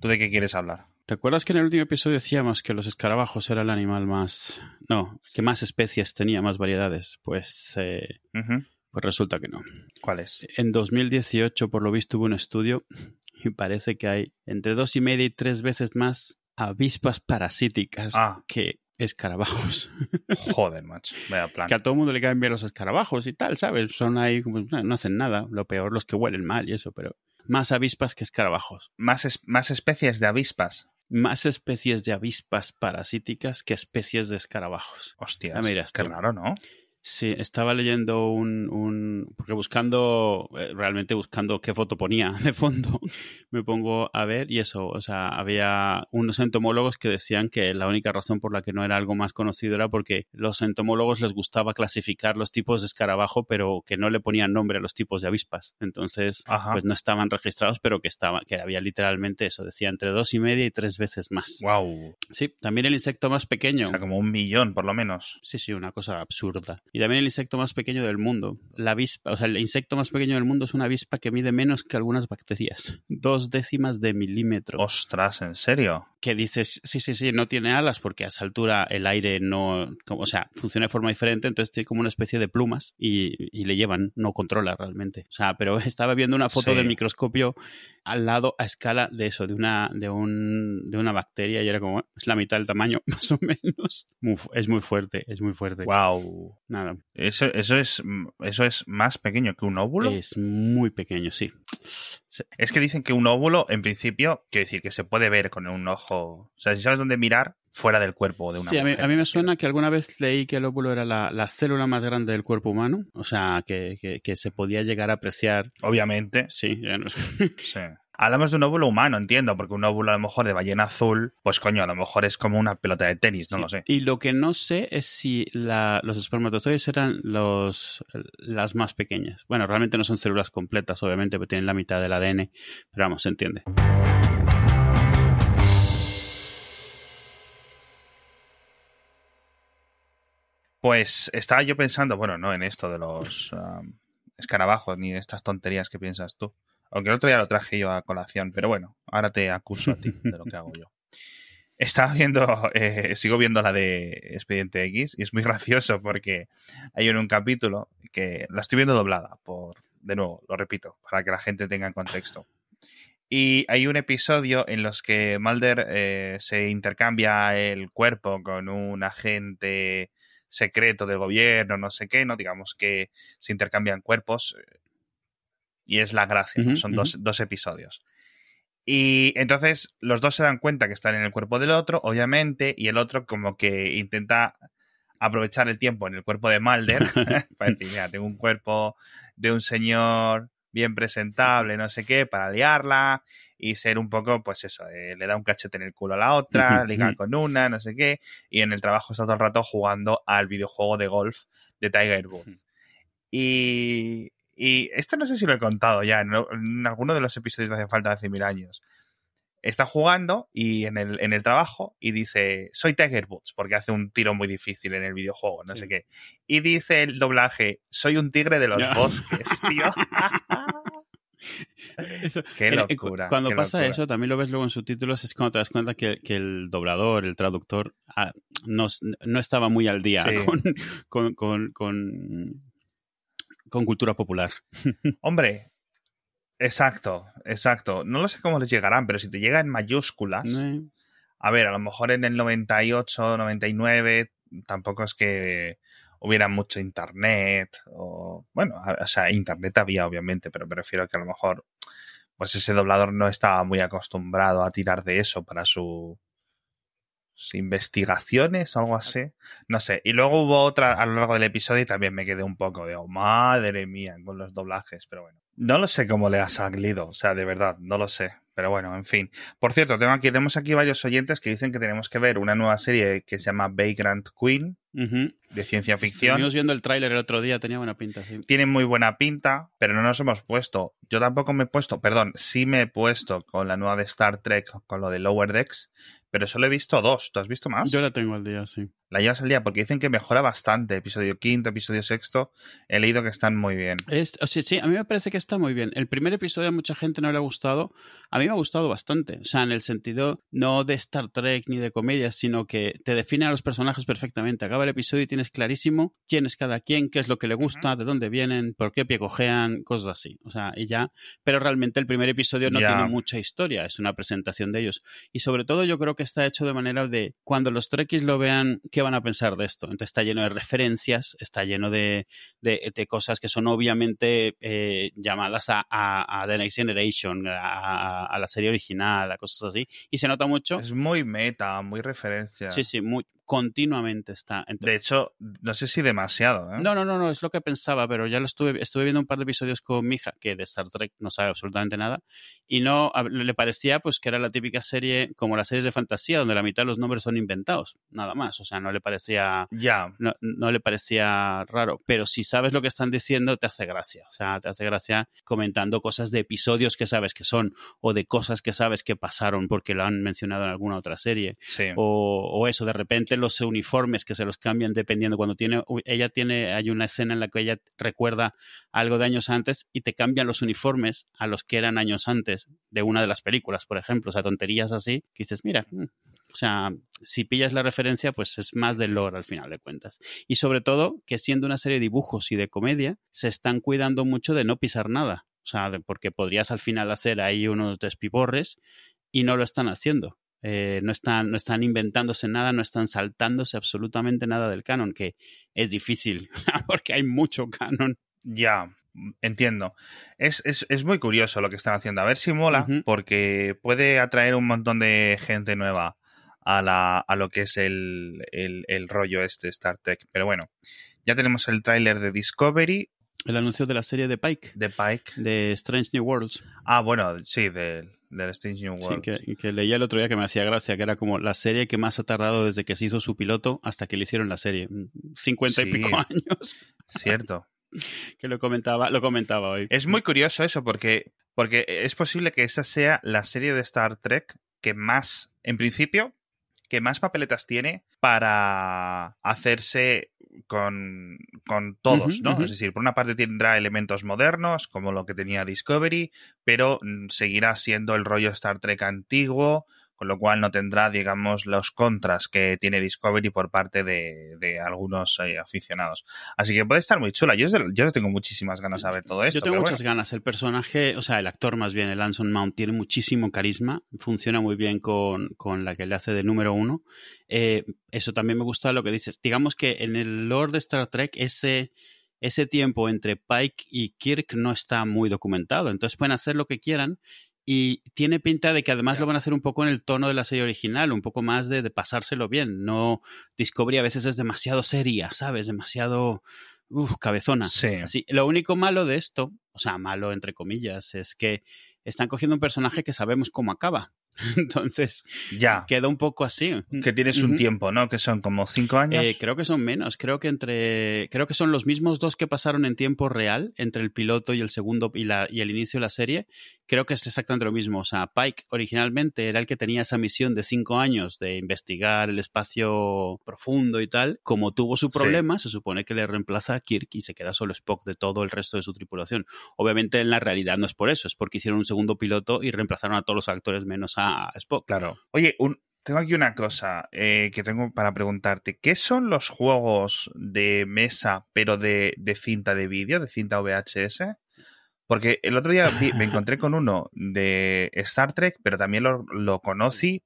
¿Tú de qué quieres hablar? ¿Te acuerdas que en el último episodio decíamos que los escarabajos era el animal más... No, que más especies tenía, más variedades? Pues, eh, pues resulta que no. ¿Cuál es? En 2018, por lo visto, hubo un estudio y parece que hay entre dos y media y tres veces más avispas parasíticas Ah. que escarabajos. Joder, macho. Vaya plan. que a todo el mundo le caen bien los escarabajos y tal, ¿sabes? Son ahí, como, no, no hacen nada. Lo peor, los que huelen mal y eso, pero más avispas que escarabajos. Más, es- más especies de avispas. Más especies de avispas parasíticas que especies de escarabajos. Hostias. Miras qué raro, ¿no? Sí, estaba leyendo un, un- porque buscando, eh, realmente buscando qué foto ponía de fondo, me pongo a ver y eso, o sea, había unos entomólogos que decían que la única razón por la que no era algo más conocido era porque los entomólogos les gustaba clasificar los tipos de escarabajo, pero que no le ponían nombre a los tipos de avispas. Entonces, Ajá. pues no estaban registrados, pero que estaba, que había literalmente eso, decía entre dos y media y tres veces más. Wow. Sí, también el insecto más pequeño. O sea, como un millón, por lo menos. Sí, sí, una cosa absurda. Y también el insecto más pequeño del mundo. La avispa, o sea, el insecto más pequeño del mundo es una avispa que mide menos que algunas bacterias. Dos décimas de milímetro. Ostras, ¿en serio? Que dices, sí, sí, sí, no tiene alas porque a esa altura el aire no, como- o sea, funciona de forma diferente, entonces tiene como una especie de plumas y, y le llevan, no controla realmente. O sea, pero estaba viendo una foto Sí. del microscopio al lado a escala de eso, de una, de un, de una bacteria y era como, es la mitad del tamaño, más o menos. Muy es muy fuerte, es muy fuerte. Wow. Nada, Eso, eso, es, eso es más pequeño que un óvulo. Es muy pequeño, sí. Sí. Es que dicen que un óvulo, en principio, quiere decir que se puede ver con un ojo. O sea, si sabes dónde mirar, fuera del cuerpo de una Sí, a mí, a mí me suena que alguna vez leí que el óvulo era la, la célula más grande del cuerpo humano, o sea, que, que- que se podía llegar a apreciar. Obviamente, Sí, ya no sé. sí. Hablamos de un óvulo humano, entiendo, porque un óvulo a lo mejor de ballena azul, pues coño, a lo mejor es como una pelota de tenis, no Sí. lo sé. Y lo que no sé es si la- los espermatozoides eran los, las más pequeñas. Bueno, realmente no son células completas, obviamente, porque tienen la mitad del ADN, pero vamos, se entiende. Pues estaba yo pensando, bueno, no en esto de los um, escarabajos ni en estas tonterías que piensas tú. Aunque el otro día lo traje yo a colación, pero bueno, ahora te acuso a ti de lo que hago yo. Estaba viendo, eh, sigo viendo la de Expediente X y es muy gracioso porque hay en un capítulo que la estoy viendo doblada, por, de nuevo, lo repito, para que la gente tenga contexto. Y hay un episodio en los que Mulder eh, se intercambia el cuerpo con un agente secreto del gobierno, no sé qué, ¿no? Digamos que se intercambian cuerpos eh, y es la gracia, ¿no? Son dos, dos episodios. Y entonces los dos se dan cuenta que están en el cuerpo del otro, obviamente, y el otro como que intenta aprovechar el tiempo en el cuerpo de Mulder para decir, mira, tengo un cuerpo de un señor bien presentable, no sé qué, para liarla y ser un poco, pues eso, eh, le da un cachete en el culo a la otra, liga con una, no sé qué, y en el trabajo está todo el rato jugando al videojuego de golf de Tiger Woods. Y, y esto no sé si lo he contado ya, en, en alguno de los episodios de Hace Falta de hace mil años. Está jugando y en el, en el trabajo y dice, soy Tiger Woods, porque hace un tiro muy difícil en el videojuego, no Sí. sé qué. Y dice el doblaje, soy un tigre de los bosques, tío. Eso- Qué Eh, locura. cu- Cuando qué pasa locura. eso, también lo ves luego en subtítulos, es cuando te das cuenta que, que el doblador, el traductor, ah, no, no estaba muy al día Sí. con, con, con, con- con cultura popular. Hombre, exacto, exacto. No lo sé cómo les llegarán, pero si te llega en mayúsculas, a ver, a lo mejor en el 98, 99, tampoco es que hubiera mucho internet, o bueno, o sea, internet había obviamente, pero me refiero a que a lo mejor pues ese doblador no estaba muy acostumbrado a tirar de eso para su sus investigaciones o algo así. No sé. Y luego hubo otra a lo largo del episodio y también me quedé un poco de, oh, madre mía, con los doblajes, pero bueno. No lo sé cómo le ha salido, o sea, de verdad, no lo sé. Pero bueno, en fin. Por cierto, tengo aquí, tenemos aquí varios oyentes que dicen que tenemos que ver una nueva serie que se llama Vagrant Queen, de ciencia ficción. Estuvimos viendo el tráiler el otro día, tenía buena pinta. Sí. Tiene muy buena pinta, pero no nos hemos puesto. Yo tampoco me he puesto, perdón, sí me he puesto con la nueva de Star Trek, con lo de Lower Decks, pero solo he visto dos. ¿Tú has visto más? Yo la tengo al día, sí. La llevas al día porque dicen que mejora bastante. Episodio quinto, episodio sexto. He leído que están muy bien. Es, o sea, sí, a mí me parece que está muy bien. El primer episodio a mucha gente no le ha gustado. A mí me ha gustado bastante. O sea, en el sentido no de Star Trek ni de comedia, sino que te define a los personajes perfectamente. Acaba el episodio y tienes clarísimo quién es cada quien, qué es lo que le gusta, de dónde vienen, por qué pie cojean, cosas así. O sea, y ya. Pero realmente el primer episodio no Ya. tiene mucha historia. Es una presentación de ellos. Y sobre todo yo creo que está hecho de manera de cuando los trekkies lo vean, ¿qué van a pensar de esto? Entonces está lleno de referencias, está lleno de, de- de cosas que son obviamente eh, llamadas a, a- a The Next Generation, a, a la serie original, a cosas así. Y se nota mucho. Es muy meta, muy referencia. Sí, sí, muy, continuamente está. Entonces- De hecho, no sé si demasiado, ¿eh? no, no, no, no, es lo que pensaba, pero ya lo estuve, estuve viendo un par de episodios con mi hija, que de Star Trek no sabe absolutamente nada, y no a- le parecía pues que era la típica serie, como las series de fantasía, donde la mitad de los nombres son inventados, nada más. O sea, no le parecía. Ya. No, no le parecía raro, pero si sabes lo que están diciendo, te hace gracia. O sea, te hace gracia comentando cosas de episodios que sabes que son, o de cosas que sabes que pasaron porque lo han mencionado en alguna otra serie Sí. o, o eso, de repente los uniformes que se los cambian dependiendo cuando tiene, ella tiene, hay una escena en la que ella recuerda algo de años antes y te cambian los uniformes a los que eran años antes de una de las películas, por ejemplo, o sea, tonterías así, que dices, mira, mm, o sea, si pillas la referencia, pues es más del lore al final de cuentas. Y sobre todo, que siendo una serie de dibujos y de comedia, se están cuidando mucho de no pisar nada. O sea, porque podrías al final hacer ahí unos despiporres y no lo están haciendo. Eh, no, están, no están inventándose nada, no están saltándose absolutamente nada del canon, que es difícil, porque hay mucho canon. Ya, entiendo. Es, es, es muy curioso lo que están haciendo. A ver si mola, porque puede atraer un montón de gente nueva a, la, a lo que es el, el, el rollo este Star Trek. Pero bueno, ya tenemos el tráiler de Discovery, El anuncio de la serie de Pike, de Pike. de Strange New Worlds, Ah, bueno, sí, del, del Strange New sí, World. que, que leía el otro día que me hacía gracia, que era como la serie que más ha tardado desde que se hizo su piloto hasta que le hicieron la serie. 50 Sí. y pico años, Cierto. que lo comentaba, lo comentaba hoy. Es muy curioso eso, porque, porque es posible que esa sea la serie de Star Trek que más, en principio, que más papeletas tiene para hacerse con, con todos, ¿no? Es decir, por una parte tendrá elementos modernos, como lo que tenía Discovery, pero mm, seguirá siendo el rollo Star Trek antiguo, con lo cual no tendrá, digamos, los contras que tiene Discovery por parte de, de algunos eh, aficionados. Así que puede estar muy chula. Yo, yo tengo muchísimas ganas de ver todo esto. Yo tengo muchas bueno. ganas. El personaje, o sea, el actor más bien, el Anson Mount, tiene muchísimo carisma. Funciona muy bien con, con la que le hace de número uno. Eh, eso también me gusta lo que dices. Digamos que en el lore de Star Trek, ese, ese tiempo entre Pike y Kirk no está muy documentado. Entonces pueden hacer lo que quieran. Y tiene pinta de que además lo van a hacer un poco en el tono de la serie original, un poco más de, de pasárselo bien. No, Discovery a veces es demasiado seria, ¿sabes? Demasiado uf, cabezona. Sí. Así, lo único malo de esto, o sea, malo entre comillas, es que están cogiendo un personaje que sabemos cómo acaba. Entonces, Ya. queda un poco así. Que tienes un Ujú. tiempo, ¿no? Que son como cinco años. Eh, creo que son menos. Creo que entre. Creo que son los mismos dos que pasaron en tiempo real entre el piloto y el segundo y, la, y el inicio de la serie. Creo que es exactamente lo mismo. O sea, Pike originalmente era el que tenía esa misión de cinco años de investigar el espacio profundo y tal. Como tuvo su Sí. problema, se supone que le reemplaza a Kirk y se queda solo Spock de todo el resto de su tripulación. Obviamente en la realidad no es por eso, es porque hicieron un segundo piloto y reemplazaron a todos los actores menos a Spock. Claro. Oye, un- tengo aquí una cosa eh, que tengo para preguntarte. ¿Qué son los juegos de mesa, pero de, cinta de vídeo, de cinta VHS? Porque el otro día me encontré con uno de Star Trek, pero también lo conocí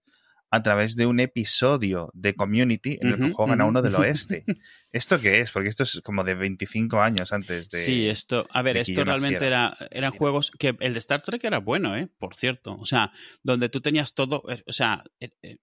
a través de un episodio de Community en el que juegan a uno del oeste. ¿Esto qué es? Porque esto es como de 25 años antes de... Sí, esto, a ver, esto realmente era, eran juegos que el de Star Trek era bueno, ¿eh? Por cierto. O sea, donde tú tenías todo, eh, o sea, eh, eh,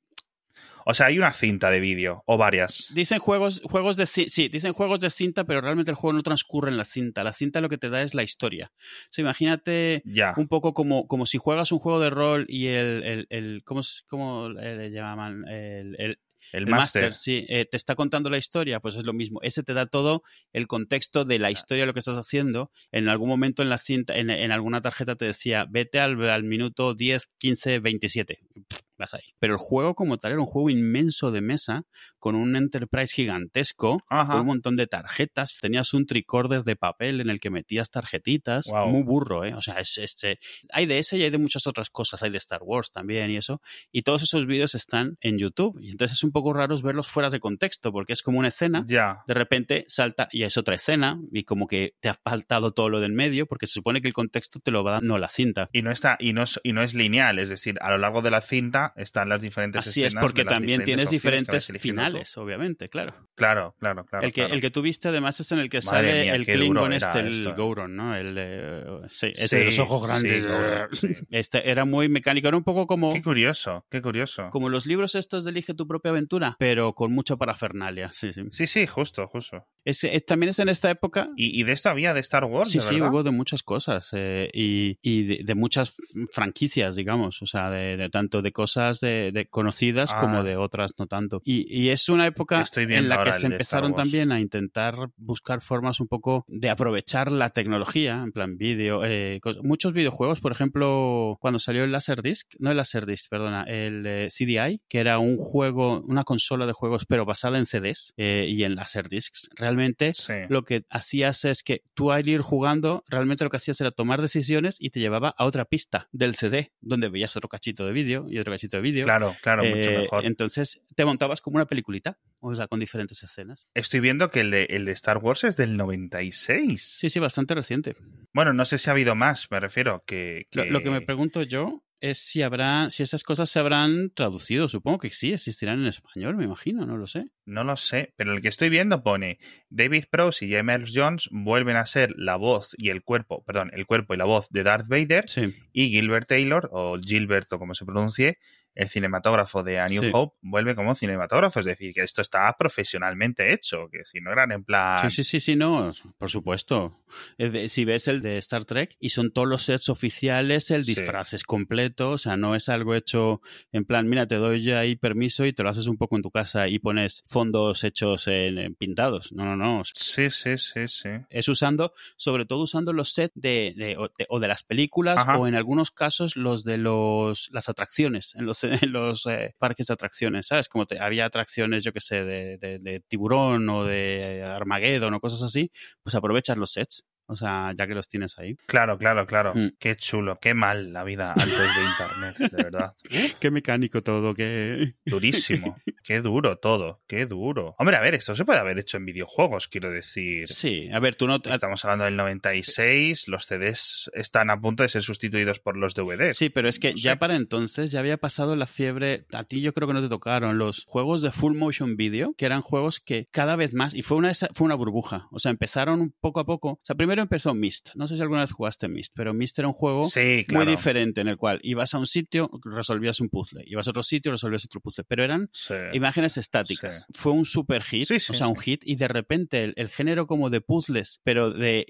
O sea, hay una cinta de vídeo, o varias. dicen juegos, juegos de sí, dicen juegos de cinta, pero realmente el juego no transcurre en la cinta. La cinta lo que te da es la historia. O sea, imagínate Ya. un poco como, como si juegas un juego de rol y el, el, el ¿cómo, cómo le llaman? El, el- El, El máster, sí. Eh, te está contando la historia, pues es lo mismo. Ese te da todo el contexto de la historia de lo que estás haciendo. En algún momento en la cinta, en, en alguna tarjeta te decía, vete al, al minuto 10, 15, 27. Pff, vas ahí. Pero el juego como tal era un juego inmenso de mesa, con un enterprise gigantesco, Ajá. con un montón de tarjetas. Tenías un tricorder de papel en el que metías tarjetitas. Muy burro, ¿eh? O sea, es, este hay de ese y hay de muchas otras cosas. Hay de Star Wars también y eso. Y todos esos vídeos están en YouTube. Y entonces es un poco raro verlos fuera de contexto, porque es como una escena. Ya. De repente salta y es otra escena, y como que te ha faltado todo lo del medio, porque se supone que el contexto te lo va dando la cinta. Y no está, y no es, y no es lineal, es decir, a lo largo de la cinta están las diferentes Así es, escenas porque de las también tienes diferentes tú. finales, obviamente, claro. Claro, claro, claro. el, que, claro. el que tú viste además es en el que Madre sale mía, el Klingon este, el esto. Gouron, ¿no? El, eh, sí, ese Sí, de los ojos grandes. Sí. Este era muy mecánico, era un poco como, Qué curioso, qué curioso. como los libros estos de Elige tu propia aventura, pero con mucha parafernalia. Sí, sí. Sí, sí, justo, justo. Es- es- también es en esta época Y, y de esto había de Star Wars, Sí, de sí, hubo de muchas cosas eh, y, y de, de muchas franquicias, digamos, o sea, de, de tanto de cosas de, de conocidas Ah. como de otras no tanto. Y, y es una época en la que se empezaron también a intentar buscar formas un poco de aprovechar la tecnología, en plan vídeo, eh, muchos videojuegos, por ejemplo, cuando salió el Laserdisc, no el Laserdisc, perdona, el eh, CDI, que era un juego, una consola de juegos, pero basada en CDs eh, y en Laserdiscs, realmente Sí. lo que hacías es que tú al ir jugando, realmente lo que hacías era tomar decisiones y te llevaba a otra pista del CD, donde veías otro cachito de vídeo y otro cachito de vídeo. Claro, claro, mucho Eh, mejor. Entonces te montabas como una peliculita, o sea, con diferentes escenas. Estoy viendo que el de, el de Star Wars es del 96. Sí, sí, bastante reciente. Bueno, no sé si ha habido más, me refiero. Que, Lo, lo que me pregunto yo es si habrá, si esas cosas se habrán traducido. Supongo que sí, existirán en español, me imagino, no lo sé. No lo sé, pero el que estoy viendo pone David Prowse y James Jones vuelven a ser la voz y el cuerpo, perdón, el cuerpo y la voz de Darth Vader Sí. y Gilbert Taylor, o Gilbert o como se pronuncie, el cinematógrafo de A New Sí. Hope, vuelve como cinematógrafo, es decir, que esto está profesionalmente hecho, que si no eran en plan... Sí, sí, sí, sí, no, por supuesto. Eh, Si ves el de Star Trek y son todos los sets oficiales, el Sí. disfraz es completo, o sea, no es algo hecho en plan, mira, te doy ya ahí permiso y te lo haces un poco en tu casa y pones fondos hechos en, en pintados. No, no, no. Sí, sí, sí, sí. es usando, sobre todo usando los sets de, de- o, de, o de las películas Ajá. o en algunos casos los de los las atracciones, en los, en los eh, parques de atracciones, ¿sabes? Como te- había atracciones, yo que sé, de, de- de tiburón o de Armageddon o cosas así, pues aprovechas los sets, o sea, ya que los tienes ahí. Claro, claro, claro. Mm. Qué chulo, qué mal la vida antes de Internet, de verdad. Qué mecánico todo, qué... Durísimo. Qué duro todo, qué duro. Hombre, a ver, esto se puede haber hecho en videojuegos, quiero decir. Sí, a ver, tú no... Estamos hablando del 96, los CDs están a punto de ser sustituidos por los DVDs. Sí, pero es que No ya sé. para entonces ya había pasado la fiebre. A ti yo creo que no te tocaron los juegos de full motion video, que eran juegos que cada vez más, y fue una, fue una burbuja. O sea, empezaron poco a poco. O sea, primero empezó Myst. No sé si alguna vez jugaste Myst, pero Myst era un juego Sí, claro. muy diferente en el cual ibas a un sitio, resolvías un puzzle, ibas a otro sitio, resolvías otro puzzle. Pero eran Sí. imágenes estáticas. Fue un super hit, o sea, un hit, y de repente el, el género como de puzzles, pero de,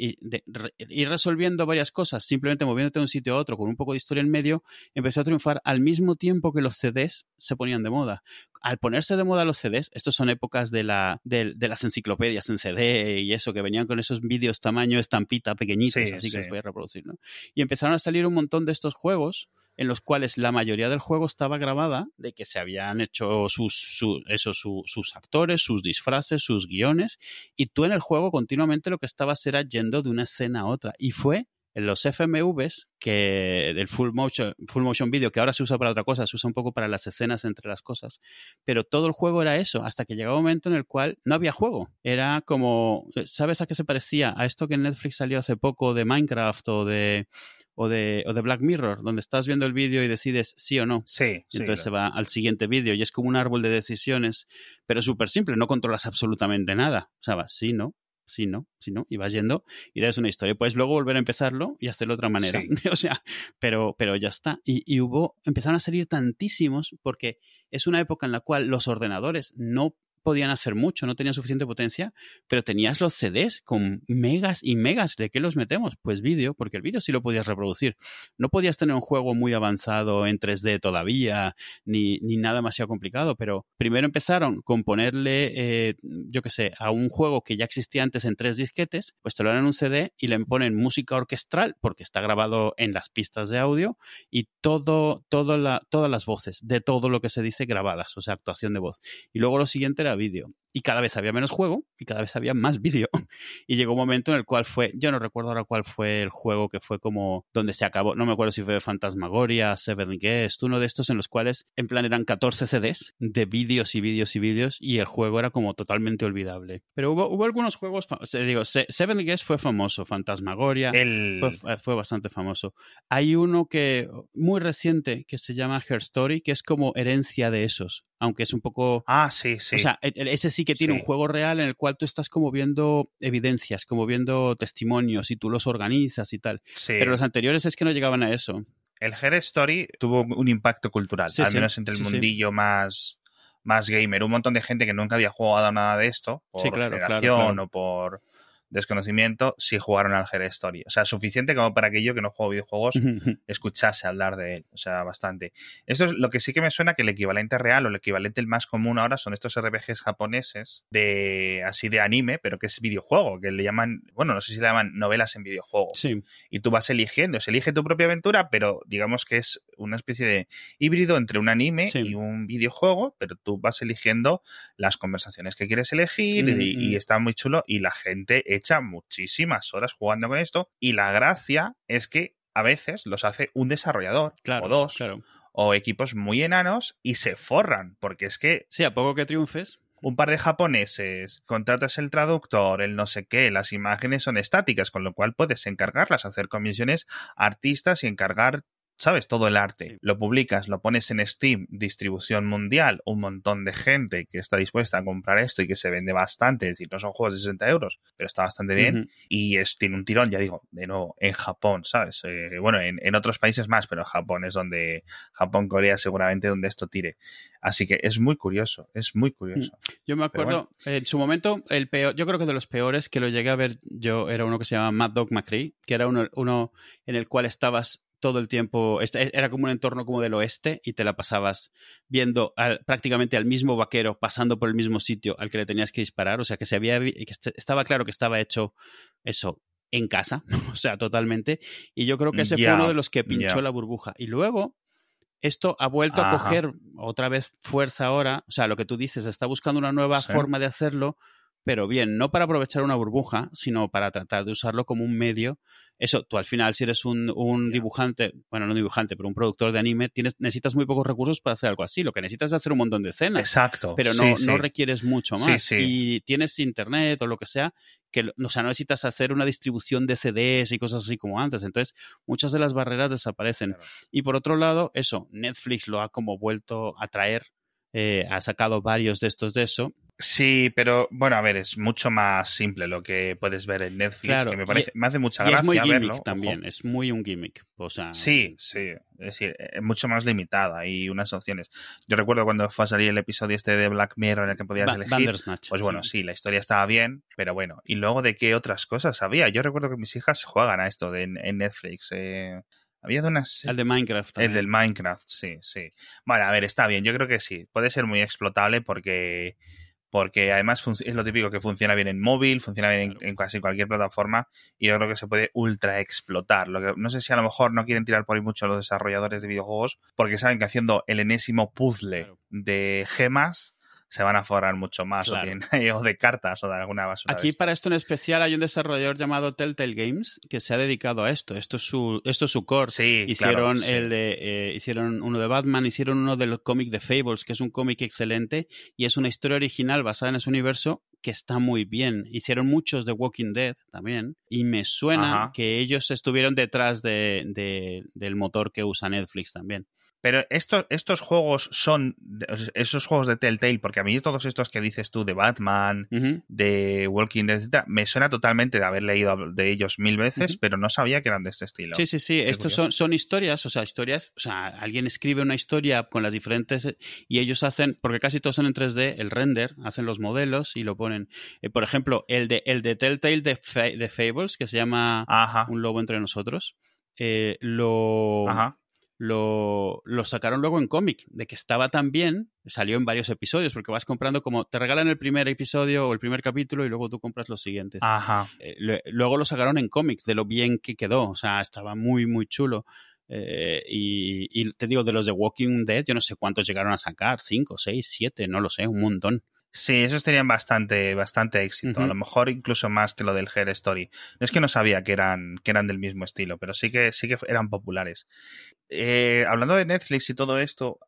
ir resolviendo varias cosas, simplemente moviéndote de un sitio a otro con un poco de historia en medio, empezó a triunfar al mismo tiempo que los CDs se ponían de moda. Al ponerse de moda los CDs, estos son épocas de, la, de, de las enciclopedias en CD y eso, que venían con esos vídeos tamaño estampita pequeñitos, Sí, así que los voy a reproducir, ¿no? Y empezaron a salir un montón de estos juegos en los cuales la mayoría del juego estaba grabada de que se habían hecho sus, su- eso, su- sus actores, sus disfraces, sus guiones, y tú en el juego continuamente lo que estabas era yendo de una escena a otra. Y fue los FMVs, que del full motion, full motion video, que ahora se usa para otra cosa, se usa un poco para las escenas entre las cosas, pero todo el juego era eso, hasta que llegaba un momento en el cual no había juego. Era como, ¿sabes a qué se parecía? A esto que en Netflix salió hace poco de Minecraft o de, o de, o de Black Mirror, donde estás viendo el vídeo y decides sí o no. Sí, Y sí, entonces se va al siguiente vídeo y es como un árbol de decisiones, pero súper simple, no controlas absolutamente nada. O sea, vas sí, no, sí, no, sí, no, y vas yendo y das una historia. Puedes luego volver a empezarlo y hacerlo de otra manera. Sí. o sea, pero, pero ya está. Y, y hubo, empezaron a salir tantísimos porque es una época en la cual los ordenadores no podían hacer mucho, no tenían suficiente potencia, pero tenías los CDs con megas y megas. ¿De qué los metemos? Pues vídeo, porque el vídeo sí lo podías reproducir. No podías tener un juego muy avanzado en 3D todavía, ni, ni nada demasiado complicado, pero primero empezaron con ponerle, eh, yo qué sé, a un juego que ya existía antes en tres disquetes, pues te lo dan en un CD y le ponen música orquestral, porque está grabado en las pistas de audio, y todo, todo todas las voces de todo lo que se dice grabadas, o sea, actuación de voz. Y luego lo siguiente era vídeo y cada vez había menos juego y cada vez había más vídeo. Y llegó un momento en el cual fue, yo no recuerdo ahora cuál fue el juego que fue como donde se acabó, no me acuerdo si fue Fantasmagoria, Seven Guest, uno de estos en los cuales en plan eran 14 CDs de vídeos y vídeos y vídeos y el juego era como totalmente olvidable. Pero hubo, hubo algunos juegos, digo, Seven Guest fue famoso, Fantasmagoria fue, fue, bastante famoso. Hay uno que muy reciente que se llama Her Story, que es como herencia de esos, aunque es un poco... Ah, sí, sí. O sea, e, e, ese sí que tiene un juego real en el cual tú estás como viendo evidencias, como viendo testimonios y tú los organizas y tal. Pero los anteriores es que no llegaban a eso. El Her Story tuvo un impacto cultural, al menos entre el mundillo más, más gamer. Un montón de gente que nunca había jugado nada de esto, por generación o por desconocimiento si jugaron al Her Story. O sea, suficiente como para que yo que no juego videojuegos escuchase hablar de él. O sea, bastante. Esto es lo que sí que me suena que el equivalente real o el equivalente el más común ahora son estos RPGs japoneses de así de anime, pero que es videojuego, que le llaman, bueno, no sé si le llaman novelas en videojuego. Sí. Y tú vas eligiendo, se elige tu propia aventura, pero digamos que es una especie de híbrido entre un anime y un videojuego, pero tú vas eligiendo las conversaciones que quieres elegir y, y, está muy chulo y la gente echa muchísimas horas jugando con esto y la gracia es que a veces los hace un desarrollador o dos o equipos muy enanos y se forran porque es que... Sí, a poco que triunfes. un par de japoneses, contratas el traductor, el no sé qué, las imágenes son estáticas, con lo cual puedes encargarlas, hacer comisiones artistas y encargar ¿sabes? Todo el arte. Lo publicas, lo pones en Steam, distribución mundial, un montón de gente que está dispuesta a comprar esto y que se vende bastante, es decir, no son juegos de 60 euros, pero está bastante bien y es, tiene un tirón, ya digo, de nuevo, en Japón, ¿sabes? Eh, bueno, en, en, otros países más, pero Japón es donde, Japón, Corea seguramente donde esto tire. Así que es muy curioso, es muy curioso. Mm. Yo me acuerdo, en su momento, el peor, yo creo que de los peores que lo llegué a ver yo era uno que se llama Mad Dog McCree, que era uno, uno en el cual estabas todo el tiempo, este, era como un entorno como del oeste y te la pasabas viendo prácticamente al mismo vaquero pasando por el mismo sitio al que le tenías que disparar, o sea que se había que estaba claro que estaba hecho eso en casa, o sea, totalmente, y yo creo que ese fue uno de los que pinchó la burbuja. Y luego esto ha vuelto a coger otra vez fuerza ahora, o sea, lo que tú dices, está buscando una nueva forma de hacerlo, pero bien, no para aprovechar una burbuja, sino para tratar de usarlo como un medio. Eso, tú al final, si eres un, un dibujante, bueno, no un dibujante, pero un productor de anime, tienes, necesitas muy pocos recursos para hacer algo así. Lo que necesitas es hacer un montón de escenas. Exacto. Pero no, no requieres mucho más. y tienes internet o lo que sea, que, o sea, no necesitas hacer una distribución de CDs y cosas así como antes. Entonces, muchas de las barreras desaparecen. Y por otro lado, eso, Netflix lo ha como vuelto a traer eh, ha sacado varios de estos de eso. Sí, pero bueno, a ver, es mucho más simple lo que puedes ver en Netflix, que me parece, me hace mucha gracia es muy verlo. También, es muy un gimmick. O sea, sí, sí, es decir, es mucho más limitada y unas opciones. Yo recuerdo cuando fue a salir el episodio este de Black Mirror en el que podías elegir. Pues bueno, sí. la historia estaba bien, pero bueno. Y luego de qué otras cosas había. Yo recuerdo que mis hijas juegan a esto de, en Netflix. Eh, había de unas... El de Minecraft. El del Minecraft, sí, sí. Vale, a ver, está bien. Yo creo que sí. Puede ser muy explotable porque porque además es lo típico que funciona bien en móvil, funciona bien en, casi cualquier plataforma y yo creo que se puede ultra explotar. Lo que, no sé si a lo mejor no quieren tirar por ahí mucho los desarrolladores de videojuegos porque saben que haciendo el enésimo puzzle de gemas se van a forrar mucho más o, de cartas o de alguna basura. Aquí para esto en especial hay un desarrollador llamado Telltale Games que se ha dedicado a esto. Esto es su, esto es su core. Sí, hicieron el de, eh, hicieron uno de Batman, hicieron uno del cómic de Fables, que es un cómic excelente y es una historia original basada en ese universo que está muy bien. Hicieron muchos de Walking Dead también y me suena que ellos estuvieron detrás de, del motor que usa Netflix también. Pero estos, estos juegos son esos juegos de Telltale, porque a mí todos estos que dices tú de Batman, de Walking Dead, etc., me suena totalmente de haber leído de ellos mil veces, pero no sabía que eran de este estilo. Sí, sí, sí. Estos son, son, historias, o sea, historias, o sea, alguien escribe una historia con las diferentes y ellos hacen, porque casi todos son en 3D, el render, hacen los modelos y lo ponen. Eh, por ejemplo, el de, el de Telltale de, de Fables, que se llama Un Lobo entre nosotros, eh, lo. Ajá lo, lo sacaron luego en cómic, de que estaba tan bien, salió en varios episodios, porque vas comprando como, te regalan el primer episodio o el primer capítulo y luego tú compras los siguientes. Ajá. Eh, luego lo sacaron en cómic, de lo bien que quedó, o sea, estaba muy, muy chulo. Eh, y, y, te digo, de los de Walking Dead, yo no sé cuántos llegaron a sacar, cinco, seis, siete, no lo sé, un montón. Sí, esos tenían bastante, bastante éxito. A lo mejor incluso más que lo del Hair Story. No es que no sabía que eran, que eran del mismo estilo, pero sí que, sí que eran populares. Eh, hablando de Netflix y todo esto,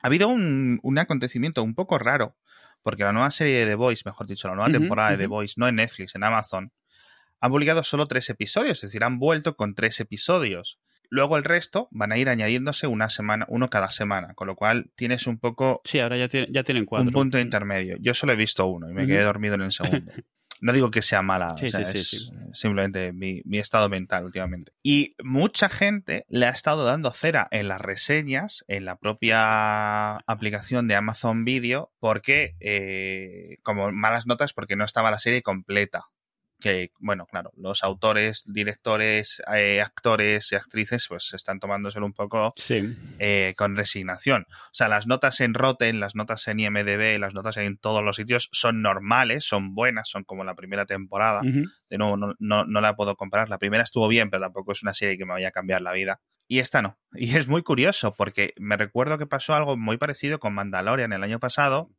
ha habido un, un, acontecimiento un poco raro, porque la nueva serie de The Voice, mejor dicho, la nueva temporada de The Voice, no en Netflix, en Amazon, han publicado solo tres episodios, es decir, han vuelto con tres episodios. Luego el resto van a ir añadiéndose una semana, uno cada semana, con lo cual tienes un poco. Sí, ahora ya, ya tienen cuatro. Un punto intermedio. Yo solo he visto uno y me quedé dormido en el segundo. No digo que sea mala, es simplemente mi, mi, estado mental últimamente. Y mucha gente le ha estado dando cera en las reseñas, en la propia aplicación de Amazon Video, porque, eh, como malas notas, porque no estaba la serie completa que, bueno, claro, los autores, directores, eh, actores y actrices, pues están tomándoselo un poco eh, con resignación. O sea, las notas en Rotten, las notas en IMDB, las notas en todos los sitios son normales, son buenas, son como la primera temporada. De nuevo, no, no, no, la puedo comparar. La primera estuvo bien, pero tampoco es una serie que me vaya a cambiar la vida. Y esta no. Y es muy curioso porque me recuerdo que pasó algo muy parecido con Mandalorian el año pasado,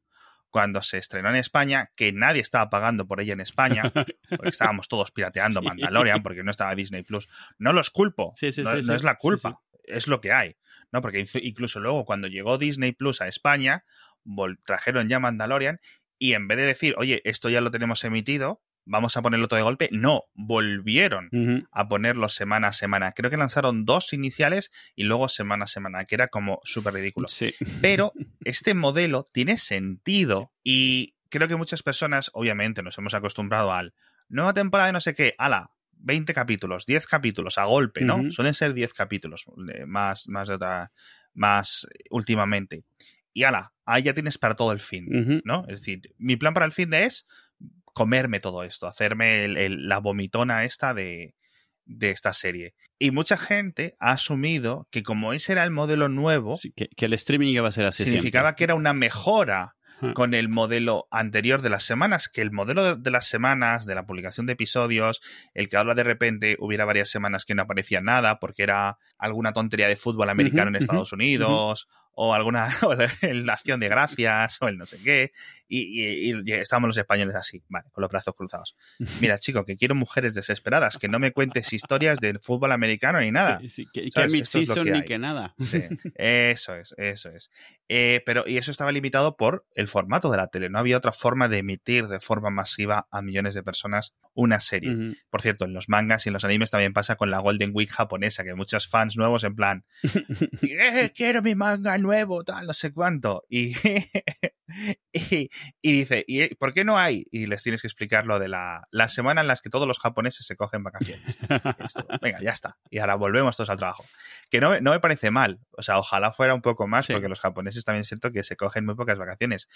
cuando se estrenó en España, que nadie estaba pagando por ella en España, porque estábamos todos pirateando Mandalorian porque no estaba Disney Plus. No los culpo, no, es la culpa, es lo que hay. ¿no? Porque incluso luego cuando llegó Disney Plus a España, trajeron ya Mandalorian y en vez de decir, oye, esto ya lo tenemos emitido, vamos a ponerlo todo de golpe. No, volvieron a ponerlo semana a semana. Creo que lanzaron dos iniciales y luego semana a semana, que era como súper ridículo. Pero este modelo tiene sentido y creo que muchas personas, obviamente, nos hemos acostumbrado al nueva temporada de no sé qué, ala, 20 capítulos, 10 capítulos a golpe, ¿no? Suelen ser 10 capítulos eh, más, más, más últimamente. Y ala, ahí ya tienes para todo el fin, ¿no? Es decir, mi plan para el fin de es comerme todo esto, hacerme la vomitona esta de, de esta serie. Y mucha gente ha asumido que como ese era el modelo nuevo, que, el streaming iba a ser así. Significaba que era una mejora con el modelo anterior de las semanas, que el modelo de, las semanas, de la publicación de episodios, el que habla de repente hubiera varias semanas que no aparecía nada porque era alguna tontería de fútbol americano en Estados Unidos o alguna la acción de gracias o el no sé qué. Y, y, estábamos los españoles así, vale, con los brazos cruzados. Mira, chico, que quiero mujeres desesperadas, que no me cuentes historias del fútbol americano ni nada. Sí, que, que ni que nada. Sí, eso es, eso es. Eh, pero, y eso estaba limitado por el formato de la tele. No había otra forma de emitir de forma masiva a millones de personas una serie. Por cierto, en los mangas y en los animes también pasa con la Golden Week japonesa, que muchos fans nuevos en plan, eh, quiero mi manga nuevo, tal, no sé cuánto. Y, y, dice, ¿y por qué no hay? Y les tienes que explicar lo de la, la semana en las que todos los japoneses se cogen vacaciones. venga, ya está. Y ahora volvemos todos al trabajo. Que no, no me parece mal. O sea, ojalá fuera un poco más, porque los japoneses también siento que se cogen muy pocas vacaciones.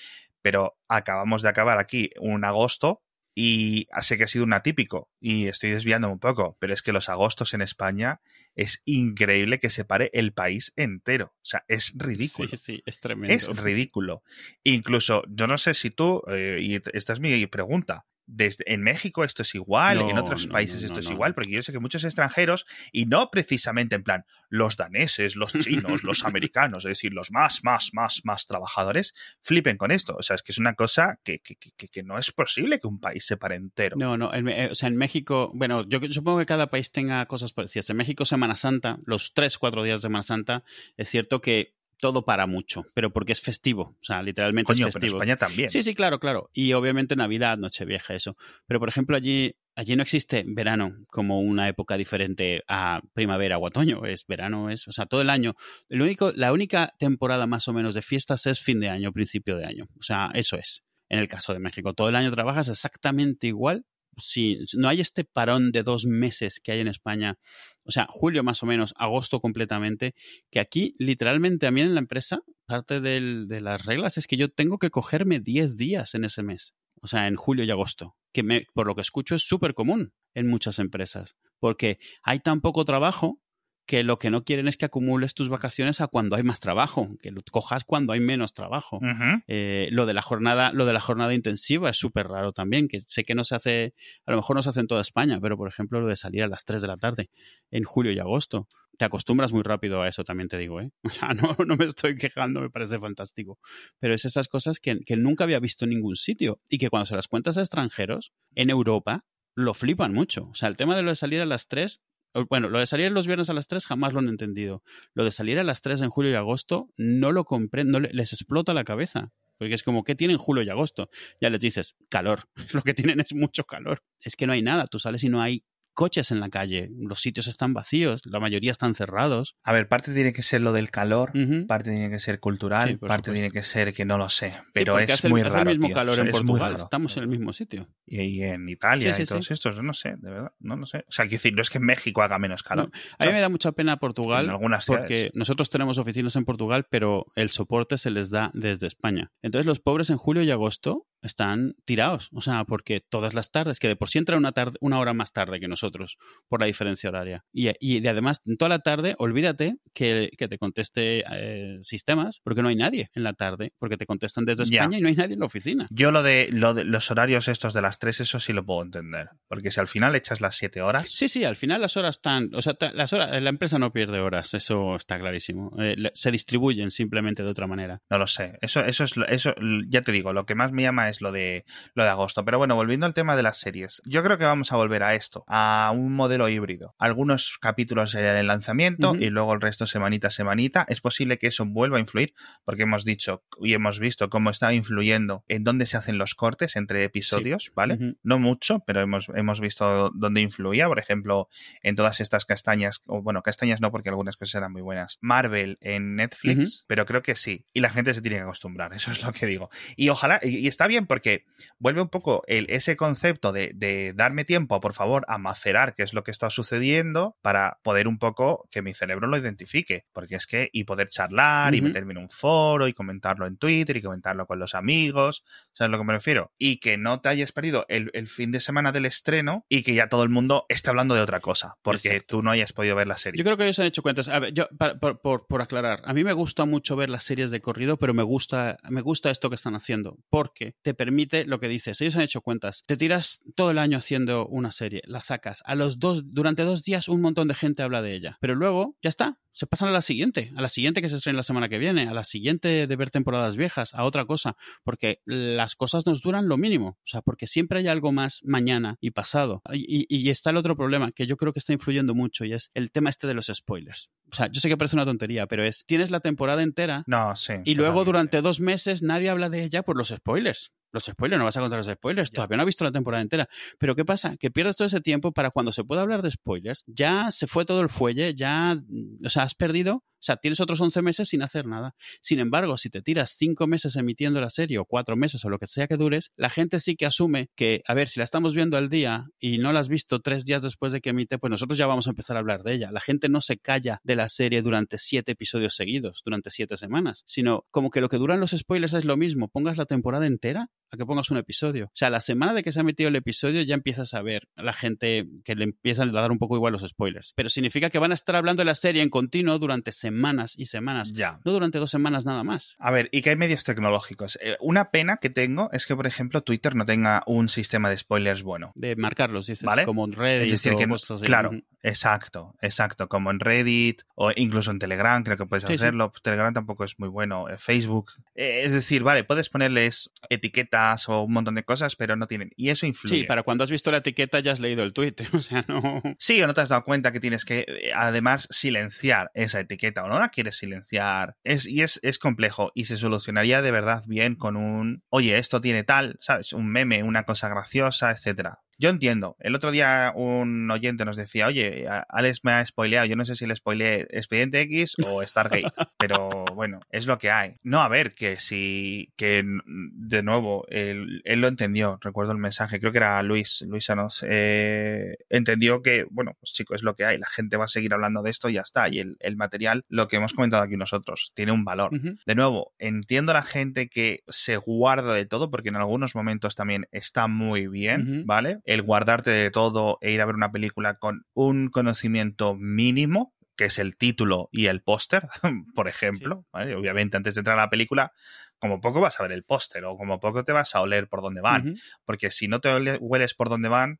Pero acabamos de acabar aquí un agosto y sé que ha sido un atípico y estoy desviando un poco, pero es que los agostos en España es increíble que se pare el país entero. O sea, es ridículo. Sí, sí, es tremendo. Es ridículo. Incluso, yo no sé si tú, eh, y esta es mi pregunta, desde, en México esto es igual, en otros países esto es igual, porque yo sé que muchos extranjeros, y no precisamente en plan los daneses, los chinos, los americanos, es decir, los más, más, más, más trabajadores, flipen con esto. O sea, es que es una cosa que, que, que, no es posible que un país se pare entero. No, no, eh, o sea, en México, bueno, yo supongo que cada país tenga cosas parecidas. En México, Semana Santa, los tres, cuatro días de Semana Santa, es cierto que todo para mucho, pero porque es festivo, o sea, literalmente Coño, es pero festivo. España también. Sí, sí, claro, claro. Y obviamente Navidad, Nochevieja, eso. Pero por ejemplo, allí, allí no existe verano como una época diferente a primavera o otoño. Es verano, es, o sea, todo el año. El único, la única temporada más o menos de fiestas es fin de año, principio de año. O sea, eso es. En el caso de México, todo el año trabajas exactamente igual. Si no hay este parón de dos meses que hay en España, o sea, julio más o menos, agosto completamente, que aquí literalmente a mí en la empresa, parte del, de las reglas es que yo tengo que cogerme 10 días en ese mes, o sea, en julio y agosto, que me, por lo que escucho es súper común en muchas empresas, porque hay tan poco trabajo que lo que no quieren es que acumules tus vacaciones a cuando hay más trabajo, que lo cojas cuando hay menos trabajo. Eh, lo de la jornada, lo de la jornada intensiva es súper raro también, que sé que no se hace, a lo mejor no se hace en toda España, pero por ejemplo lo de salir a las 3 de la tarde en julio y agosto. Te acostumbras muy rápido a eso, también te digo, ¿eh? O sea, no, no me estoy quejando, me parece fantástico. Pero es esas cosas que, que nunca había visto en ningún sitio y que cuando se las cuentas a extranjeros, en Europa, lo flipan mucho. O sea, el tema de lo de salir a las 3 bueno, lo de salir los viernes a las 3 jamás lo han entendido. Lo de salir a las 3 en julio y agosto no lo comprendo, no les explota la cabeza. Porque es como, ¿qué tienen julio y agosto? Ya les dices, calor. Lo que tienen es mucho calor. Es que no hay nada. Tú sales y no hay coches en la calle. Los sitios están vacíos. La mayoría están cerrados. A ver, parte tiene que ser lo del calor, parte tiene que ser cultural, Sí, parte supuesto. tiene que ser que no lo sé. Sí, Pero porque es hace el- muy hace raro. el mismo tío. calor en es Portugal. Estamos en el mismo sitio. Y, y en Italia Sí, sí, y todos sí. estos, no sé, de verdad, no lo sé. O sea, quiero decir, no es que en México haga menos calor. A mí me da mucha pena en Portugal algunas porque ciudades. nosotros tenemos oficinas en Portugal, pero el soporte se les da desde España. Entonces los pobres en julio y agosto están tirados, o sea, porque todas las tardes, que de por sí entran una, tarde, una hora más tarde que nosotros por la diferencia horaria. Y, y de- además, en toda la tarde, olvídate que, que te conteste eh, sistemas, porque no hay nadie en la tarde, porque te contestan desde Ya. España y no hay nadie en la oficina. Yo lo de, lo de los horarios estos de las tres, eso sí lo puedo entender. Porque si al final echas las siete horas, Sí, sí, al final las horas están, o sea, las horas, la empresa no pierde horas, eso está clarísimo. Eh, se distribuyen simplemente de otra manera. no lo sé. Eso, eso es, eso, ya te digo, lo que más me llama es lo de, lo de agosto. Pero bueno, volviendo al tema de las series, yo creo que vamos a volver a esto, a un modelo híbrido. Algunos capítulos en el lanzamiento y luego el resto semanita a semanita. Es posible que eso vuelva a influir, porque hemos dicho y hemos visto cómo está influyendo en dónde se hacen los cortes entre episodios, ¿vale? No mucho, pero hemos, hemos visto dónde influía, por ejemplo, en todas estas castañas, o bueno, castañas no, porque algunas cosas eran muy buenas. Marvel en Netflix, pero creo que sí. Y la gente se tiene que acostumbrar, eso es lo que digo. Y ojalá, y, y está bien porque vuelve un poco el, ese concepto de, de darme tiempo, por favor, a macerar qué es lo que está sucediendo para poder un poco que mi cerebro lo identifique. Porque es que, y poder charlar, y meterme en un foro, y comentarlo en Twitter, y comentarlo con los amigos, ¿sabes a lo que me refiero? Y que no te hayas perdido el, el fin de semana del estreno y que ya todo el mundo esté hablando de otra cosa, porque Exacto. tú no hayas podido ver la serie. Yo creo que ellos han hecho cuentas. A ver, yo, por, por- por aclarar, a mí me gusta mucho ver las series de corrido, pero me gusta, me gusta esto que están haciendo, porque te permite lo que dices. Ellos han hecho cuentas. Te tiras todo el año haciendo una serie, la sacas. A los dos, durante dos días, un montón de gente habla de ella. Pero luego, ya está. Se pasan a la siguiente, a la siguiente que se estrena la semana que viene, a la siguiente de ver temporadas viejas, a otra cosa, porque las cosas nos duran lo mínimo. O sea, porque siempre hay algo más mañana y pasado. Y, y- está el otro problema que yo creo que está influyendo mucho y es el tema este de los spoilers. O sea, yo sé que parece una tontería, pero es, tienes la temporada entera No, sí. y luego durante dos meses nadie habla de ella por los spoilers. Los spoilers, no vas a contar los spoilers, Ya. todavía no has visto la temporada entera. Pero ¿qué pasa? Que pierdes todo ese tiempo para cuando se pueda hablar de spoilers, ya se fue todo el fuelle, ya, mm, o sea, has perdido, o sea, tienes otros 11 meses sin hacer nada. Sin embargo, si te tiras cinco meses emitiendo la serie o cuatro meses o lo que sea que dures, la gente sí que asume que, a ver, si la estamos viendo al día y no la has visto tres días después de que emite, pues nosotros ya vamos a empezar a hablar de ella. La gente no se calla de la serie durante siete episodios seguidos, durante siete semanas, sino como que lo que duran los spoilers es lo mismo, pongas la temporada entera a que pongas un episodio. O sea, la semana de que se ha emitido el episodio ya empiezas a ver a la gente que le empiezan a dar un poco igual los spoilers. Pero significa que van a estar hablando de la serie en continuo durante semanas y semanas, Ya. no durante dos semanas nada más. A ver, y que hay medios tecnológicos. Eh, una pena que tengo es que, por ejemplo, Twitter no tenga un sistema de spoilers bueno. De marcarlos, dices, ¿Vale? como Reddit Es decir, o que cosas así. claro. Exacto, exacto. Como en Reddit o incluso en Telegram, creo que puedes Sí, sí. hacerlo. Telegram tampoco es muy bueno. eh, Facebook. Eh, es decir, vale, puedes ponerles etiquetas o un montón de cosas, pero no tienen. Y eso influye. Sí, para cuando has visto la etiqueta ya has leído el tweet. O sea, no. Sí, o no te has dado cuenta que tienes que, eh, además, silenciar esa etiqueta o no la quieres silenciar. Es, y es, es complejo y se solucionaría de verdad bien con un, oye, esto tiene tal, ¿sabes? Un meme, una cosa graciosa, etcétera. Yo entiendo. El otro día un oyente nos decía, oye, Alex me ha spoileado. Yo no sé si le spoileé Expediente X o Stargate, pero bueno, es lo que hay. No, a ver, que si, que de nuevo, él, él lo entendió. Recuerdo el mensaje, creo que era Luis, Luis Sanos. eh, entendió que, bueno, pues chico, es lo que hay. La gente va a seguir hablando de esto y ya está. Y el, el material, lo que hemos comentado aquí nosotros, tiene un valor. De nuevo, entiendo a la gente que se guarda de todo, porque en algunos momentos también está muy bien. ¿vale? El guardarte de todo e ir a ver una película con un conocimiento mínimo, que es el título y el póster, por ejemplo, ¿vale? Obviamente, antes de entrar a la película, como poco vas a ver el póster o como poco te vas a oler por dónde van, porque si no te hueles por dónde van,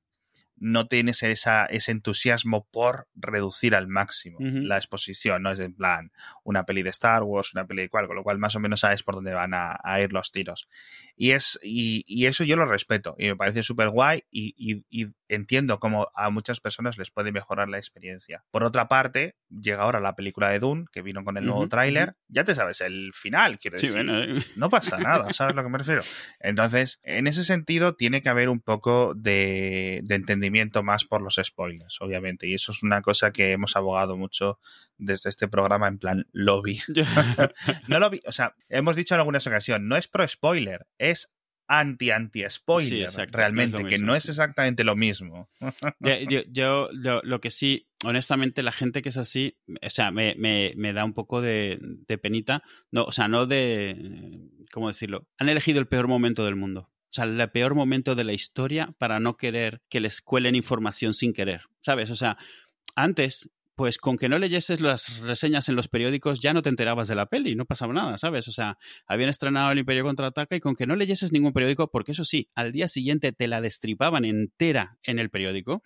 no tienes esa, ese entusiasmo por reducir al máximo la exposición, no es en plan una peli de Star Wars, una peli de cual, con lo cual más o menos sabes por dónde van a, a ir los tiros. Y, es, y, y eso yo lo respeto y me parece súper guay y, y- y entiendo cómo a muchas personas les puede mejorar la experiencia. Por otra parte, llega ahora la película de Dune, que vino con el nuevo tráiler, ya te sabes el final, quiero Sí, decir. bueno, eh, No pasa nada, ¿sabes a lo que me refiero? Entonces, en ese sentido, tiene que haber un poco de, de entendimiento más por los spoilers, obviamente. Y eso es una cosa que hemos abogado mucho desde este programa en plan lobby. No lobby, o sea, hemos dicho en algunas ocasiones, no es pro spoiler, es anti anti Sí, realmente, no es lo que no es exactamente lo mismo. yo, yo- yo- yo- lo que sí, honestamente, la gente que es así, o sea, me, me- me da un poco de, de penita. No, o sea, no de. ¿Cómo decirlo? Han elegido el peor momento del mundo. O sea, el peor momento de la historia para no querer que les cuelen información sin querer. ¿Sabes? O sea, antes. Pues con que no leyeses las reseñas en los periódicos ya no te enterabas de la peli, no pasaba nada, ¿sabes? O sea, habían estrenado el Imperio Contraataca y con que no leyeses ningún periódico, porque eso sí, al día siguiente te la destripaban entera en el periódico,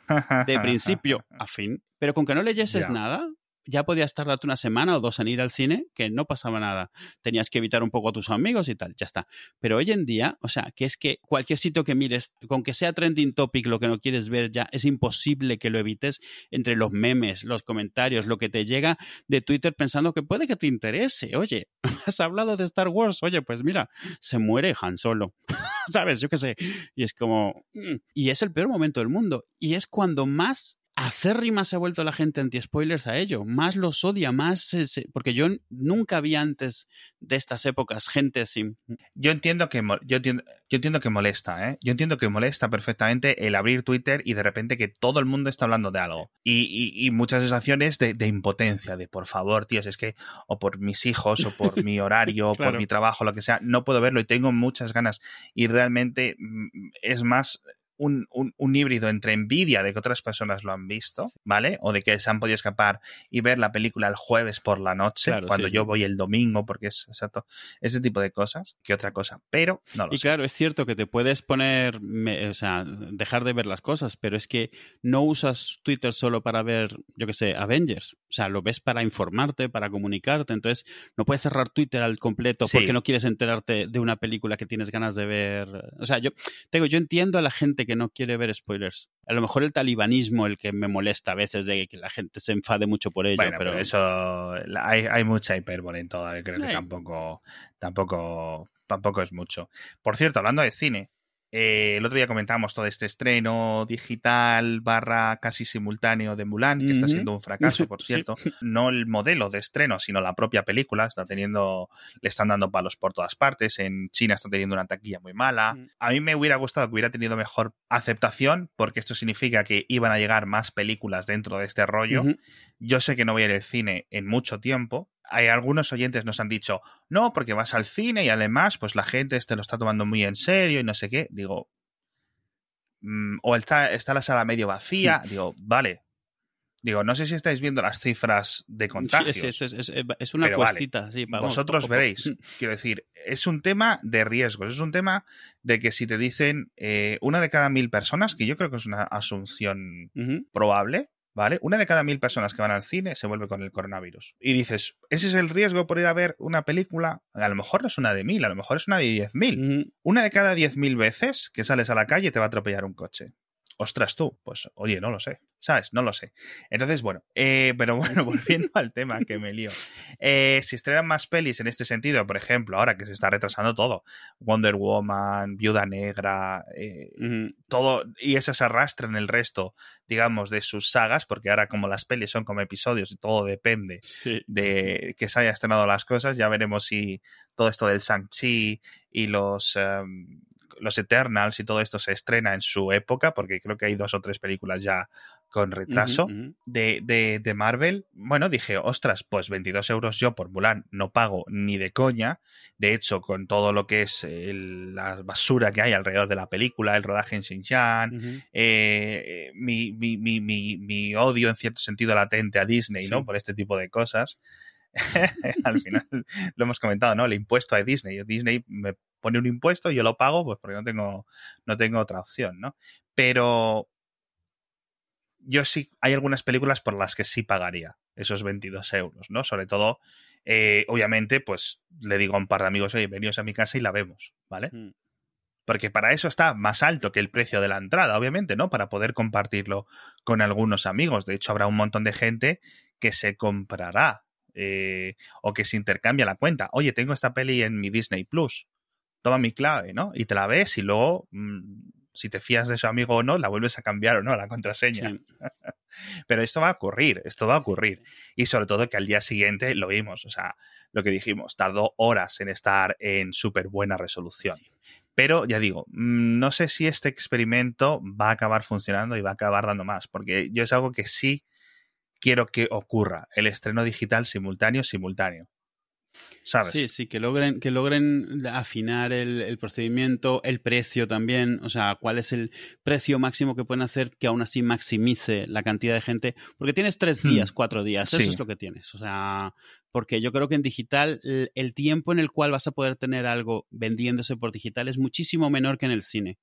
de principio a fin, pero con que no leyeses nada, ya podías tardarte una semana o dos en ir al cine, que no pasaba nada. Tenías que evitar un poco a tus amigos y tal, ya está. Pero hoy en día, o sea, que es que cualquier sitio que mires, con que sea trending topic lo que no quieres ver ya, es imposible que lo evites entre los memes, los comentarios, lo que te llega de Twitter pensando que puede que te interese. Oye, has hablado de Star Wars, oye, pues mira, se muere Han Solo. ¿Sabes? Yo qué sé. Y es como... mm. Y es el peor momento del mundo. Y es cuando más acérrima se ha vuelto la gente anti-spoilers a ello. Más los odia, más... Porque yo nunca vi antes de estas épocas gente sin... Yo entiendo que yo entiendo, yo entiendo que molesta, ¿eh? Yo entiendo que molesta perfectamente el abrir Twitter y de repente que todo el mundo está hablando de algo. Y, y- y muchas sensaciones de, de impotencia, de por favor, tíos, es que o por mis hijos, o por mi horario, o Claro. por mi trabajo, lo que sea, no puedo verlo y tengo muchas ganas. Y realmente mm, es más un, un- un híbrido entre envidia de que otras personas lo han visto, ¿vale? O de que se han podido escapar y ver la película el jueves por la noche, Claro, cuando sí, yo sí. voy el domingo, porque es exacto, ese tipo de cosas, que otra cosa. Pero no lo Y sé. claro, es cierto que te puedes poner, me- o sea, dejar de ver las cosas, pero es que no usas Twitter solo para ver, yo qué sé, Avengers. O sea, lo ves para informarte, para comunicarte. Entonces, no puedes cerrar Twitter al completo Sí. porque no quieres enterarte de una película que tienes ganas de ver. O sea, yo te digo, yo entiendo a la gente que no quiere ver spoilers. A lo mejor el talibanismo el que me molesta a veces de que la gente se enfade mucho por ello. Bueno, pero, pero, eso hay, hay mucha hipérbole en todo, yo creo que tampoco, tampoco, tampoco es mucho. Por cierto, hablando de cine, eh, el otro día comentábamos todo este estreno digital barra casi simultáneo de Mulan, que está siendo un fracaso, por Sí. cierto. No el modelo de estreno, sino la propia película. Está teniendo, le están dando palos por todas partes. En China está teniendo una taquilla muy mala. A mí me hubiera gustado que hubiera tenido mejor aceptación, porque esto significa que iban a llegar más películas dentro de este rollo. Yo sé que no voy a ir al cine en mucho tiempo. Hay algunos oyentes nos han dicho, no, porque vas al cine y además, pues la gente este lo está tomando muy en serio y no sé qué. Digo, mm, o está, está la sala medio vacía. Digo, vale. Digo, no sé si estáis viendo las cifras de contagios. Sí, es, es- es- es una Pero vale, cuestita. sí, vamos, Vosotros poco veréis. Quiero decir, es un tema de riesgos. Es un tema de que si te dicen eh, una de cada mil personas, que yo creo que es una asunción probable, ¿vale? Una de cada mil personas que van al cine se vuelve con el coronavirus. Y dices, ¿ese es el riesgo por ir a ver una película? A lo mejor no es una de mil, a lo mejor es una de diez mil. Una de cada diez mil veces que sales a la calle te va a atropellar un coche ostras tú, pues oye, no lo sé, ¿sabes? No lo sé. Entonces, bueno, eh, pero bueno, volviendo al tema que me lío. Eh, si estrenan más pelis en este sentido, por ejemplo, ahora que se está retrasando todo, Wonder Woman, Viuda Negra, eh, todo, y eso se arrastra en el resto, digamos, de sus sagas, porque ahora como las pelis son como episodios y todo depende de que se haya estrenado las cosas, ya veremos si todo esto del Shang-Chi y los... Em, los Eternals y todo esto se estrena en su época, porque creo que hay dos o tres películas ya con retraso De, de, Marvel, bueno, dije, ostras, pues 22 euros yo por Mulan no pago ni de coña. De hecho, con todo lo que es la basura que hay alrededor de la película, el rodaje en Xinjiang, eh, mi, mi, mi, mi, odio en cierto sentido latente a Disney, ¿no? Por este tipo de cosas. al final lo hemos comentado, ¿no? El impuesto a Disney. Disney me pone un impuesto y yo lo pago, pues porque no tengo, no tengo otra opción, ¿no? Pero yo sí, hay algunas películas por las que sí pagaría esos 22 euros, ¿no? Sobre todo, eh, obviamente, pues le digo a un par de amigos, oye, veníos a mi casa y la vemos, ¿vale? Mm. Porque para eso está más alto que el precio de la entrada, obviamente, ¿no? Para poder compartirlo con algunos amigos. De hecho, habrá un montón de gente que se comprará eh, o que se intercambia la cuenta. Oye, tengo esta peli en mi Disney Plus toma mi clave, ¿no? Y te la ves y luego, mm, si te fías de su amigo o no, la vuelves a cambiar o no, la contraseña. Pero esto va a ocurrir, esto va a ocurrir. Y sobre todo que al día siguiente lo vimos, o sea, lo que dijimos, tardó horas en estar en súper buena resolución. Pero ya digo, mm, no sé si este experimento va a acabar funcionando y va a acabar dando más, porque yo es algo que sí quiero que ocurra, el estreno digital simultáneo, simultáneo. Sí, sí, que logren, que logren afinar el, procedimiento, el precio también, o sea, cuál es el precio máximo que pueden hacer que aún así maximice la cantidad de gente, porque tienes tres hmm. días, cuatro días, eso es lo que tienes, o sea, porque yo creo que en digital el tiempo en el cual vas a poder tener algo vendiéndose por digital es muchísimo menor que en el cine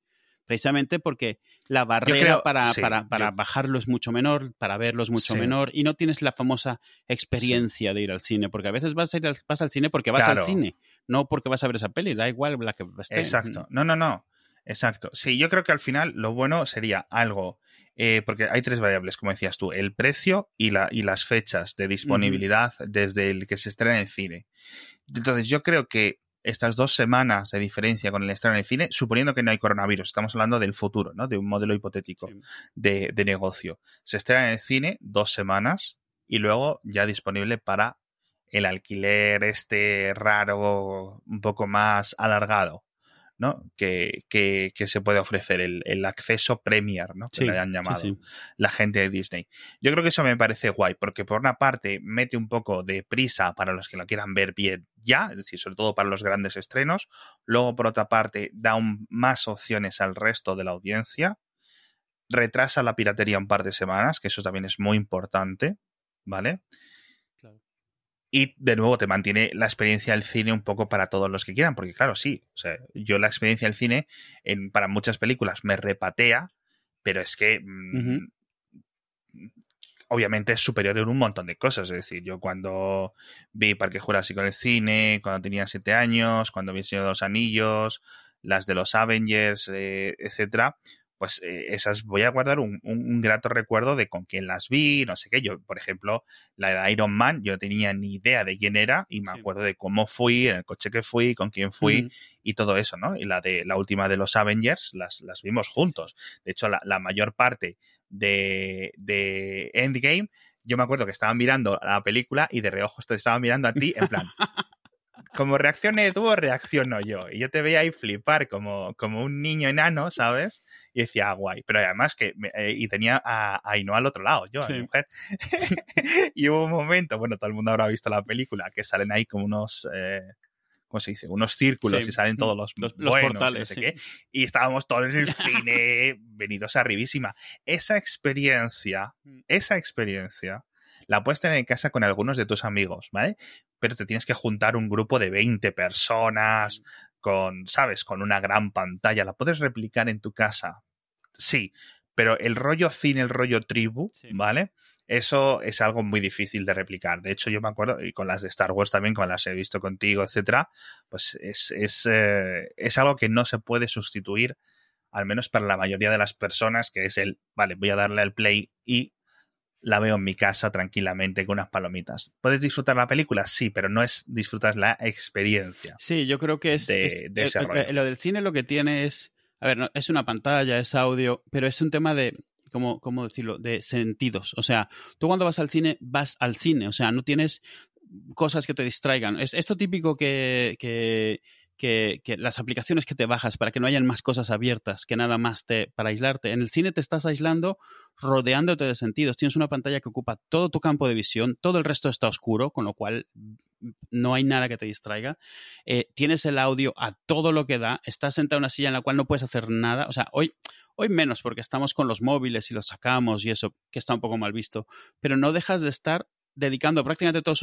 precisamente porque la barrera para, para, bajarlo es mucho menor, para verlo es mucho menor, y no tienes la famosa experiencia de ir al cine, porque a veces vas, a ir al, vas al cine porque vas al cine, no porque vas a ver esa peli, da igual la que esté. Exacto, no, no, no, exacto. Sí, yo creo que al final lo bueno sería algo, eh, porque hay tres variables, como decías tú, el precio y, la, y las fechas de disponibilidad desde el que se estrena en el cine. Entonces yo creo que estas dos semanas de diferencia con el estreno en el cine, suponiendo que no hay coronavirus, estamos hablando del futuro, ¿no? De un modelo hipotético de, de, negocio. Se estrena en el cine dos semanas y luego ya disponible para el alquiler este raro, un poco más alargado. ¿No? Que, que, que, se puede ofrecer, el, el acceso Premier, ¿no? Que le hayan llamado la gente de Disney. Yo creo que eso me parece guay, porque por una parte mete un poco de prisa para los que lo quieran ver bien ya, es decir, sobre todo para los grandes estrenos. Luego, por otra parte, da más opciones al resto de la audiencia. Retrasa la piratería un par de semanas, que eso también es muy importante, ¿vale? Y de nuevo te mantiene la experiencia del cine un poco para todos los que quieran, porque claro, sí, o sea, yo la experiencia del cine en, para muchas películas me repatea, pero es que mm, obviamente es superior en un montón de cosas. Es decir, yo cuando vi Parque Jurásico en el cine, cuando tenía siete años, cuando vi El Señor de los Anillos, las de los Avengers, eh, etcétera, pues eh, esas voy a guardar un, grato recuerdo de con quién las vi, no sé qué. Yo, por ejemplo, la de Iron Man, yo no tenía ni idea de quién era y me acuerdo de cómo fui, en el coche que fui, con quién fui y todo eso, ¿no? Y la de la última de los Avengers las, las vimos juntos. De hecho, la, la mayor parte de, de Endgame, yo me acuerdo que estaba mirando la película y de reojo te estaba mirando a ti en plan, como reaccione tú reacciono yo. Y yo te veía ahí flipar como, como un niño enano, ¿sabes? Y decía, ah, guay. Pero además que, eh, y tenía a, a Ainhoa al otro lado, yo, a mi mujer. y hubo un momento, bueno, todo el mundo habrá visto la película, que salen ahí como unos... Eh, ¿cómo se dice? Unos círculos y salen todos los, los, portales, y, y estábamos todos en el cine venidos arribísima. Esa experiencia, mm. esa experiencia la puedes tener en casa con algunos de tus amigos, ¿vale? Pero te tienes que juntar un grupo de 20 personas con, ¿sabes? Con una gran pantalla. ¿La puedes replicar en tu casa? Sí, Pero el rollo cine, el rollo tribu, Sí. ¿vale? Eso es algo muy difícil de replicar. De hecho, yo me acuerdo, y con las de Star Wars también, con las he visto contigo, etcétera, pues es, es, eh, es algo que no se puede sustituir, al menos para la mayoría de las personas, que es el, vale, voy a darle al play y la veo en mi casa tranquilamente con unas palomitas. ¿Puedes disfrutar la película? Sí, pero no es disfrutar la experiencia. Sí, yo creo que es, de- es- de ese eh, rollo. eh, lo del cine lo que tiene es, a ver, no, es una pantalla, es audio, pero es un tema de, ¿cómo, ¿cómo decirlo? De sentidos. O sea, tú cuando vas al cine, vas al cine, o sea, no tienes cosas que te distraigan. Es esto típico que, que, que, las aplicaciones que te bajas para que no hayan más cosas abiertas que nada más te, para aislarte. En el cine te estás aislando rodeándote de sentidos. Tienes una pantalla que ocupa todo tu campo de visión, todo el resto está oscuro, con lo cual no hay nada que te distraiga. Eh, tienes el audio a todo lo que da, estás sentado en una silla en la cual no puedes hacer nada. O sea, hoy, hoy menos porque estamos con los móviles y los sacamos y eso, que está un poco mal visto, pero no dejas de estar dedicando prácticamente todos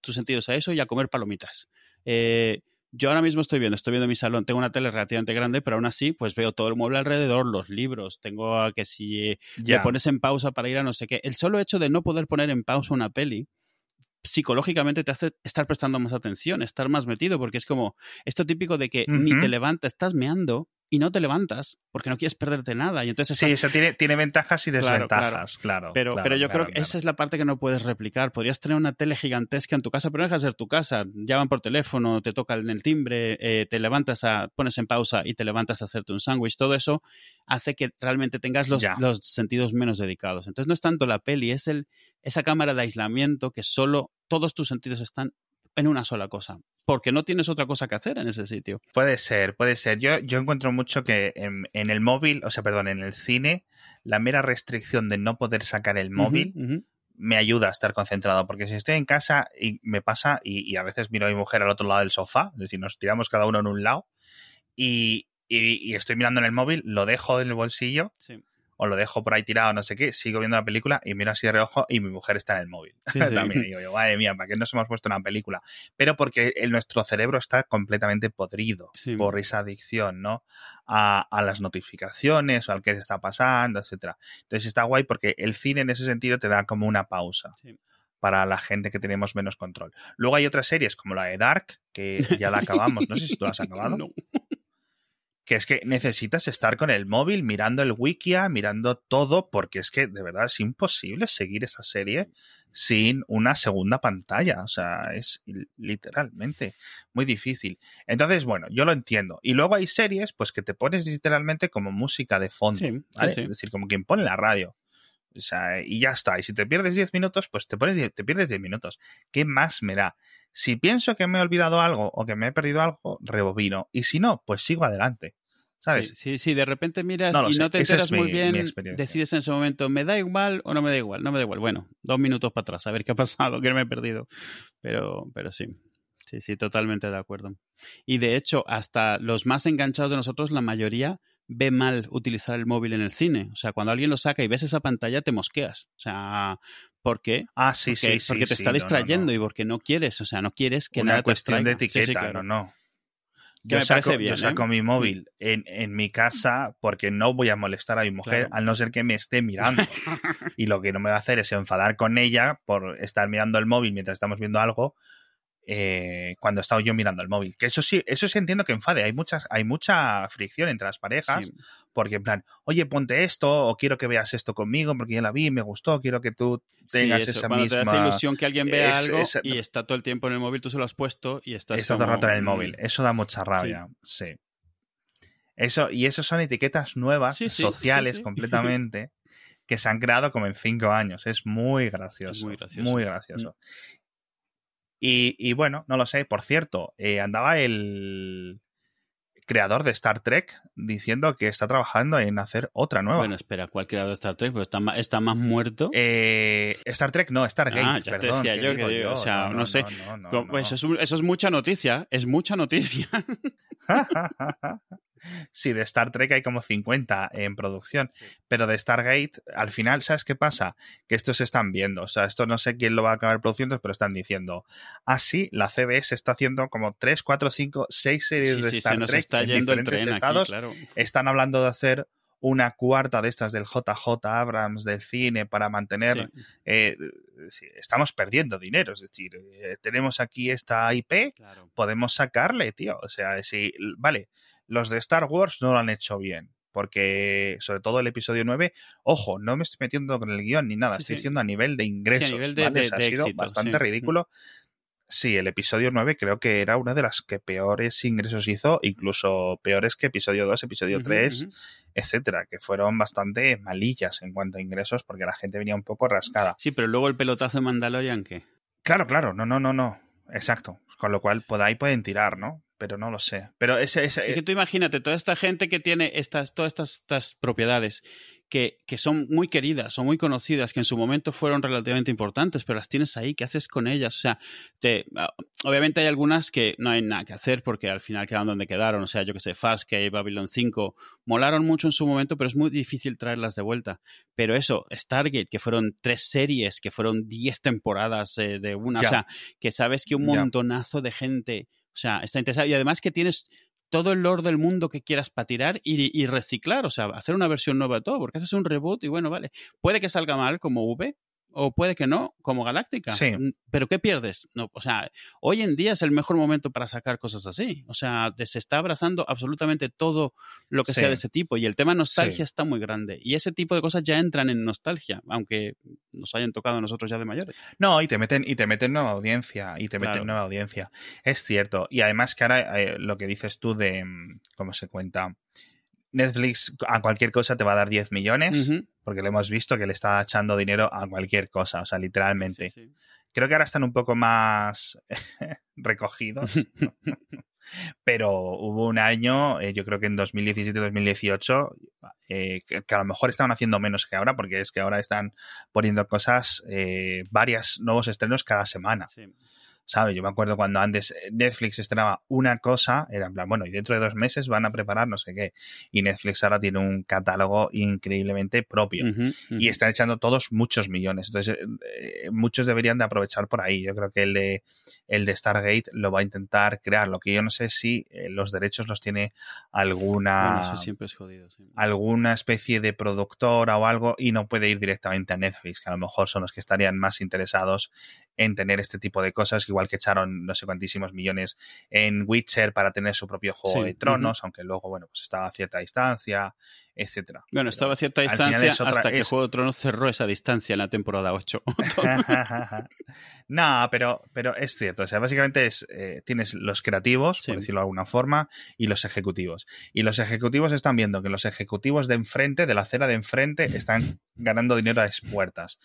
tus sentidos a eso y a comer palomitas. Eh, yo ahora mismo estoy viendo, estoy viendo mi salón, tengo una tele relativamente grande, pero aún así, pues veo todo el mueble alrededor, los libros, tengo a que si eh, le Ya. pones en pausa para ir a no sé qué. El solo hecho de no poder poner en pausa una peli psicológicamente te hace estar prestando más atención, estar más metido, porque es como esto típico de que ni te levantas, estás meando y no te levantas porque no quieres perderte nada y entonces Sí, eso tiene, tiene ventajas y Claro, claro. desventajas, claro. pero, claro, pero yo creo que esa es la parte que no puedes replicar. Podrías tener una tele gigantesca en tu casa, pero no deja de ser tu casa. Llaman por teléfono, te tocan el timbre, eh, te levantas a, pones en pausa y te levantas a hacerte un sándwich. Todo eso hace que realmente tengas los, los sentidos menos dedicados. Entonces no es tanto la peli, es el, esa cámara de aislamiento que solo todos tus sentidos están en una sola cosa. Porque no tienes otra cosa que hacer en ese sitio. Puede ser, puede ser. Yo, yo encuentro mucho que en, en el móvil, o sea, perdón, en el cine, la mera restricción de no poder sacar el móvil me ayuda a estar concentrado, porque si estoy en casa y me pasa, y, y a veces miro a mi mujer al otro lado del sofá, es decir, nos tiramos cada uno en un lado, y, y- y estoy mirando en el móvil, lo dejo en el bolsillo, Sí. O lo dejo por ahí tirado, no sé qué, sigo viendo la película y miro así de reojo y mi mujer está en el móvil. Sí, sí. También digo yo, madre mía, ¿para qué nos hemos puesto una película? Pero porque el- nuestro cerebro está completamente podrido Sí. por esa adicción, ¿no? A, a las notificaciones o al que se está pasando, etcétera. Entonces está guay porque el cine en ese sentido te da como una pausa para la gente que tenemos menos control. Luego hay otras series como la de Dark, que ya la acabamos, no sé si tú la has acabado No. Que es que necesitas estar con el móvil mirando el wikia, mirando todo, porque es que de verdad es imposible seguir esa serie sin una segunda pantalla. O sea, es li- literalmente muy difícil. Entonces, bueno, yo lo entiendo. Y luego hay series, pues que te pones literalmente como música de fondo. Sí, sí, ¿vale? sí. Es decir, como quien pone la radio. O sea, y ya está. Y si te pierdes 10 minutos, pues te, pones, te pierdes 10 minutos. ¿Qué más me da? Si pienso que me he olvidado algo o que me he perdido algo, rebobino. Y si no, pues sigo adelante. ¿Sabes? Sí, sí, sí, de repente miras No y sé, no te esa enteras mi- muy bien, decides en ese momento, ¿me da igual o no me da igual? No me da igual. Bueno, dos minutos para atrás, a ver qué ha pasado, que me he perdido. Pero, pero sí, sí, sí, totalmente de acuerdo. Y de hecho, hasta los más enganchados de nosotros, la mayoría ve mal utilizar el móvil en el cine. O sea, cuando alguien lo saca y ves esa pantalla, te mosqueas. O sea, ¿por qué? Ah, sí, porque, sí, sí. porque te sí, está no, no, distrayendo no. y porque no quieres, o sea, no quieres que Una nada te cuestión de etiqueta, claro. no, no. Yo saco, bien, yo saco ¿eh? mi móvil en, en mi casa porque no voy a molestar a mi mujer Claro. al no ser que me esté mirando. y lo que no me va a hacer es enfadar con ella por estar mirando el móvil mientras estamos viendo algo eh, cuando he estado yo mirando el móvil. Que eso sí, eso sí entiendo que enfade. Hay muchas, hay mucha fricción entre las parejas Sí. porque en plan, oye, ponte esto o quiero que veas esto conmigo porque ya la vi, me gustó, quiero que tú tengas Sí, eso, esa cuando te misma... hace ilusión que alguien vea es- algo es- y está todo el tiempo en el móvil, tú se lo has puesto y estás Está todo el rato en el mm, móvil. Eso da mucha rabia. Sí. Eso, y eso son etiquetas nuevas, sociales completamente, que se han creado como en cinco años. Es muy gracioso. Es muy gracioso. muy gracioso. Y, y bueno, no lo sé. Por cierto, eh, andaba el creador de Star Trek diciendo que está trabajando en hacer otra nueva. Bueno, espera, ¿cuál creador de Star Trek? Pues está, ma- está más muerto. Eh, Star Trek no, Stargate, Ah, ya te perdón. decía ¿qué yo que o sea, no sé. no, no, Co- no. pues Eso, es, eso es mucha noticia, es mucha noticia. sí, de Star Trek hay como 50 en producción, pero de Stargate, al final, ¿sabes qué pasa? Que estos se están viendo, o sea, esto no sé quién lo va a acabar produciendo, pero están diciendo, ah, sí, la CBS está haciendo como 3, 4, 5, 6 series Sí, de sí, Star se nos Trek está en yendo el diferentes aquí, estados, claro. están hablando de hacer una cuarta de estas del JJ Abrams del cine para mantener... Eh, estamos perdiendo dinero, es decir, eh, tenemos aquí esta IP, podemos sacarle, tío. O sea, si, vale, los de Star Wars no lo han hecho bien, porque sobre todo el episodio 9, ojo, no me estoy metiendo con el guion ni nada, estoy diciendo a nivel de ingresos, ha sido bastante ridículo. Sí, el episodio 9 creo que era una de las que peores ingresos hizo, incluso peores que episodio 2, episodio 3, etcétera, que fueron bastante malillas en cuanto a ingresos porque la gente venía un poco rascada. Sí, pero luego el pelotazo de Mandalorian, ¿qué? Claro, claro, no, no, no, no. Exacto. Con lo cual, por ahí pueden tirar, ¿no? pero no lo sé. Pero ese, ese... Es que tú imagínate, toda esta gente que tiene estas, todas estas, estas propiedades que, que, son muy queridas o muy conocidas, que en su momento fueron relativamente importantes, pero las tienes ahí, ¿qué haces con ellas? O sea, te, ah, obviamente hay algunas que no hay nada que hacer porque al final quedan donde quedaron, o sea, yo que sé, Farscape, Babylon 5, molaron mucho en su momento, pero es muy difícil traerlas de vuelta. Pero eso, Stargate, que fueron tres series, que fueron diez temporadas eh, de una, o sea, que sabes que un montonazo de gente o sea, está interesante. Y además que tienes todo el lore del mundo que quieras para tirar y, reciclar, o sea, hacer una versión nueva de todo, porque haces un reboot y bueno, vale, puede que salga mal como V, o puede que no, como Galáctica. Sí. Pero ¿qué pierdes? No, o sea, hoy en día es el mejor momento para sacar cosas así. O sea, se está abrazando absolutamente todo lo que sea de ese tipo. Y el tema nostalgia está muy grande. Y ese tipo de cosas ya entran en nostalgia, aunque nos hayan tocado a nosotros ya de mayores. No, y te meten, y te meten nueva audiencia. Y te meten nueva audiencia. Es cierto. Y además que ahora eh, lo que dices tú de mm, cómo se cuenta Netflix a cualquier cosa te va a dar 10 millones, porque lo hemos visto que le está echando dinero a cualquier cosa, o sea, literalmente. Creo que ahora están un poco más recogidos, pero hubo un año, eh, yo creo que en 2017-2018, eh, que, a lo mejor estaban haciendo menos que ahora, porque es que ahora están poniendo cosas, eh, varias nuevos estrenos cada semana. ¿Sabes? Yo me acuerdo cuando antes eh, Netflix estrenaba una cosa, era en plan, bueno, y dentro de dos meses van a preparar no sé qué. Y Netflix ahora tiene un catálogo increíblemente propio. Y están echando todos muchos millones. Entonces, eh, muchos deberían de aprovechar por ahí. Yo creo que el de, el de Stargate lo va a intentar crear. Lo que yo no sé si eh, los derechos los tiene alguna... eso siempre es jodido. Alguna especie de productora o algo y no puede ir directamente a Netflix, que a lo mejor son los que estarían más interesados en tener este tipo de cosas, igual que echaron no sé cuantísimos millones en Witcher para tener su propio juego de tronos, aunque luego, bueno, pues estaba a cierta distancia, etcétera. Bueno, estaba a cierta distancia hasta que Juego de Tronos cerró esa distancia en la temporada 8. no, pero, pero es cierto. O sea, básicamente es, eh, tienes los creativos, por decirlo de alguna forma, y los ejecutivos. Y los ejecutivos están viendo que los ejecutivos de enfrente, de la acera de enfrente, están ganando dinero a expuertas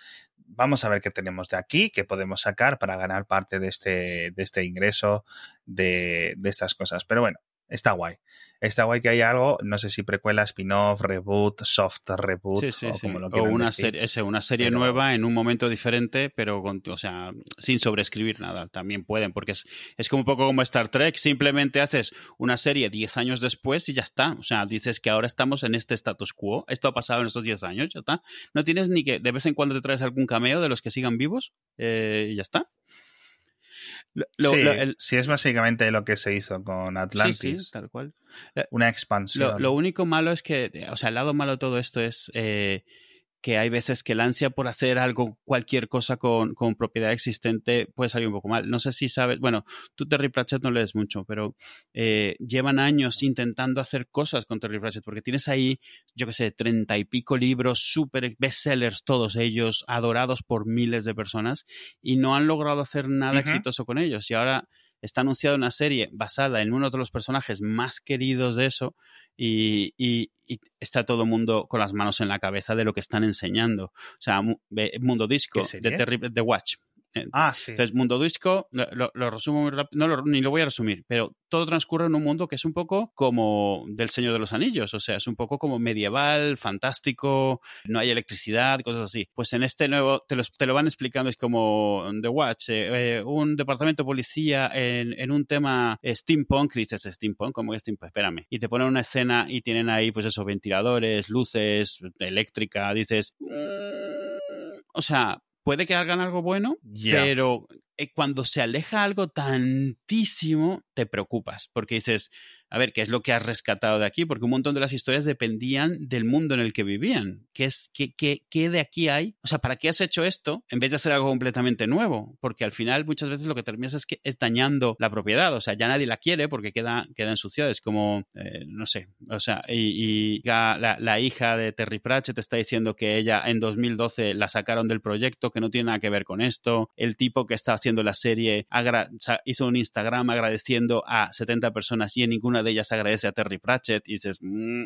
vamos a ver qué tenemos de aquí, qué podemos sacar para ganar parte de este, de este ingreso de, de estas cosas. Pero bueno, está guay. Está guay que haya algo, no sé si precuela, spin-off, reboot, soft reboot, o como lo O una, serie, una serie nueva en un momento diferente, pero con, o sea, sin sobreescribir nada. También pueden, porque es, es como un poco como Star Trek, simplemente haces una serie 10 años después y ya está. O sea, dices que ahora estamos en este status quo, esto ha pasado en estos 10 años, ya está. No tienes ni que de vez en cuando te traes algún cameo de los que sigan vivos eh, y ya está sí, es básicamente lo que se hizo con Atlantis. tal cual. Una expansión. Lo, único malo es que, o sea, el lado malo de todo esto es eh, que hay veces que la ansia por hacer algo, cualquier cosa con, con, propiedad existente puede salir un poco mal. No sé si sabes, bueno, tú Terry Pratchett no lees mucho, pero eh, llevan años intentando hacer cosas con Terry Pratchett, porque tienes ahí, yo qué sé, treinta y pico libros, súper bestsellers, todos ellos, adorados por miles de personas, y no han logrado hacer nada exitoso con ellos. Y ahora está anunciada una serie basada en uno de los personajes más queridos de eso y, está todo el mundo con las manos en la cabeza de lo que están enseñando. O sea, Mundo Disco de Terrible The Watch. Ah, sí. Entonces, Mundo Disco, lo, resumo muy rápido, no ni lo voy a resumir, pero todo transcurre en un mundo que es un poco como del Señor de los Anillos, o sea, es un poco como medieval, fantástico, no hay electricidad, cosas así. Pues en este nuevo, te lo, te lo van explicando, es como The Watch, eh, eh, un departamento de policía en, en, un tema steampunk, dices steampunk, ¿cómo es steampunk? Espérame. Y te ponen una escena y tienen ahí, pues eso, ventiladores, luces, eléctrica, dices... Mm", o sea, puede que hagan algo bueno, pero eh, cuando se aleja algo tantísimo, te preocupas, porque dices, a ver, ¿qué es lo que has rescatado de aquí? Porque un montón de las historias dependían del mundo en el que vivían. ¿Qué, es, qué, qué, qué de aquí hay? O sea, ¿para qué has hecho esto en vez de hacer algo completamente nuevo? Porque al final muchas veces lo que terminas es que es dañando la propiedad. O sea, ya nadie la quiere porque queda, queda ensuciada. Es como, eh, no sé, o sea, y, la, la, hija de Terry Pratchett está diciendo que ella en 2012 la sacaron del proyecto, que no tiene nada que ver con esto. El tipo que está haciendo la serie hizo un Instagram agradeciendo a 70 personas y en ninguna de ellas agradece a Terry Pratchett y dices, mmm,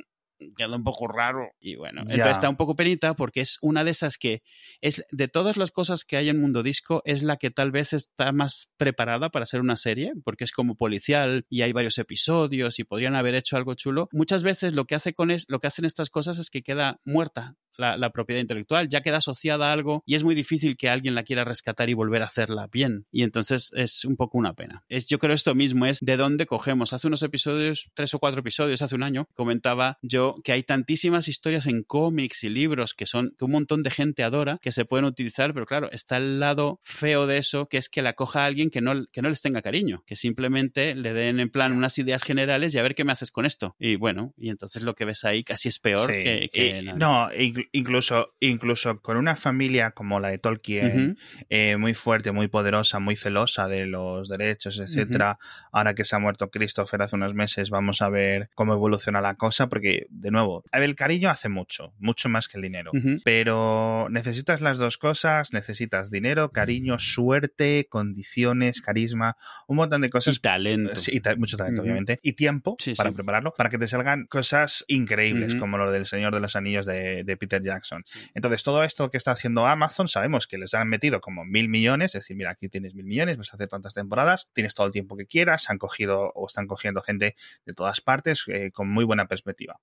queda un poco raro. Y bueno, entonces está un poco penita porque es una de esas que es de todas las cosas que hay en Mundo Disco, es la que tal vez está más preparada para ser una serie, porque es como policial y hay varios episodios y podrían haber hecho algo chulo. Muchas veces lo que hace con es, lo que hacen estas cosas es que queda muerta la, propiedad intelectual, ya queda asociada a algo y es muy difícil que alguien la quiera rescatar y volver a hacerla bien. Y entonces es un poco una pena. Es, yo creo esto mismo es de dónde cogemos. Hace unos episodios, tres o cuatro episodios, hace un año, comentaba yo que hay tantísimas historias en cómics y libros que son que un montón de gente adora que se pueden utilizar, pero claro, está el lado feo de eso, que es que la coja a alguien que no, que no les tenga cariño, que simplemente le den en plan unas ideas generales y a ver qué me haces con esto. Y bueno, y entonces lo que ves ahí casi es peor que, No, incluso, incluso con una familia como la de Tolkien, eh, muy fuerte, muy poderosa, muy celosa de los derechos, etcétera. Ahora que se ha muerto Christopher hace unos meses, vamos a ver cómo evoluciona la cosa, porque, de nuevo, el cariño hace mucho, mucho más que el dinero. Pero necesitas las dos cosas, necesitas dinero, cariño, suerte, condiciones, carisma, un montón de cosas. Y talento. Sí, mucho talento, obviamente. Y tiempo para prepararlo, para que te salgan cosas increíbles, como lo del Señor de los Anillos de, de Peter Jackson. Entonces, todo esto que está haciendo Amazon, sabemos que les han metido como mil millones, es decir, mira, aquí tienes mil millones, vas a hacer tantas temporadas, tienes todo el tiempo que quieras, han cogido o están cogiendo gente de todas partes eh, con muy buena perspectiva.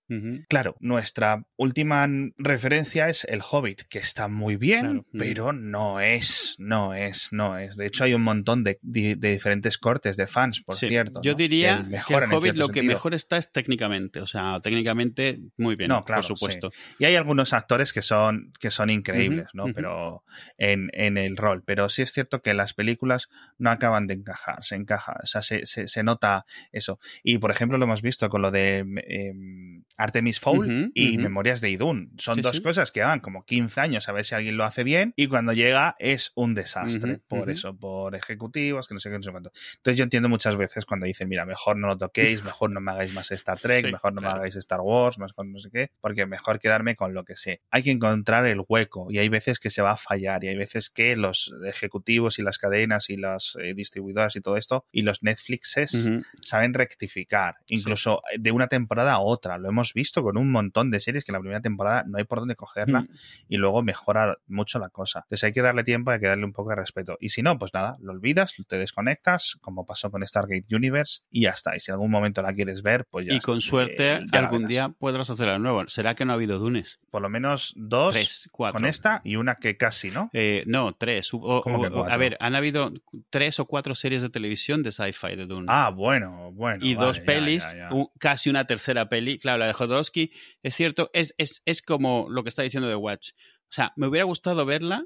Claro, nuestra última referencia es El Hobbit, que está muy bien, pero no es, no es, no es. De hecho, hay un montón de, diferentes cortes de fans, por cierto. Yo diría que, El Hobbit lo que mejor está es técnicamente, o sea, técnicamente muy bien, no, claro, por supuesto. Y hay algunos actores que son, que son increíbles, ¿no? Pero en, en, el rol. Pero sí es cierto que las películas no acaban de encajar, se encaja, o sea, se, se, nota eso. Y por ejemplo, lo hemos visto con lo de em, Artemis Fowl y Memorias de Idun. Son dos cosas que van como 15 años a ver si alguien lo hace bien y cuando llega es un desastre. por eso, por ejecutivos, que no sé qué, no sé cuánto. Entonces yo entiendo muchas veces cuando dicen, mira, mejor no lo toquéis, mejor no me hagáis más Star Trek, mejor no me hagáis Star Wars, mejor no sé qué, porque mejor quedarme con lo que sé hay que encontrar el hueco y hay veces que se va a fallar y hay veces que los ejecutivos y las cadenas y las eh, distribuidoras y todo esto y los Netflixes saben rectificar, incluso de una temporada a otra. Lo hemos visto con un montón de series que en la primera temporada no hay por dónde cogerla mm. y luego mejora mucho la cosa. Entonces hay que darle tiempo, hay que darle un poco de respeto. Y si no, pues nada, lo olvidas, te desconectas, como pasó con Stargate Universe y ya está. Y si en algún momento la quieres ver, pues ya Y con suerte eh, algún día podrás hacer de nuevo. ¿Será que no ha habido Dunes? Por lo menos dos con esta y una que casi, ¿no? Eh, no, tres. a ver, han habido tres o cuatro series de televisión de sci-fi de Dune. Ah, bueno, bueno. Y dos pelis, casi una tercera peli. Claro, la de Jodorowsky, es cierto, es, es, es como lo que está diciendo de Watch. O sea, me hubiera gustado verla,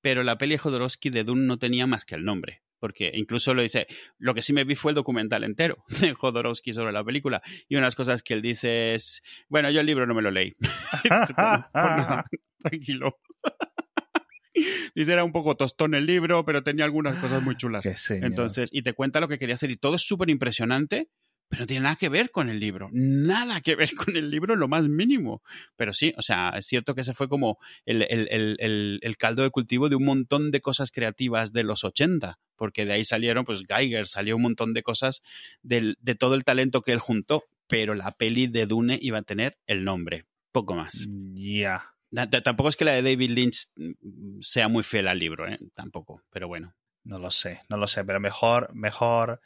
pero la peli de Jodorowsky de Dune no tenía más que el nombre porque incluso lo dice, lo que sí me vi fue el documental entero de Jodorowsky sobre la película y unas cosas que él dice es, bueno, yo el libro no me lo leí. tranquilo. Dice, era un poco tostón el libro, pero tenía algunas cosas muy chulas. Entonces, y te cuenta lo que quería hacer y todo es súper impresionante, pero no tiene nada que ver con el libro, nada que ver con el libro, lo más mínimo. Pero sí, o sea, es cierto que ese fue como el, caldo de cultivo de un montón de cosas creativas de los 80, porque de ahí salieron, pues Geiger, salió un montón de cosas de todo el talento que él juntó, pero la peli de Dune iba a tener el nombre, poco más. Ya. Tampoco es que la de David Lynch mm, sea muy fiel al libro, ¿eh? tampoco, pero bueno. No lo sé, no lo sé, pero mejor, mejor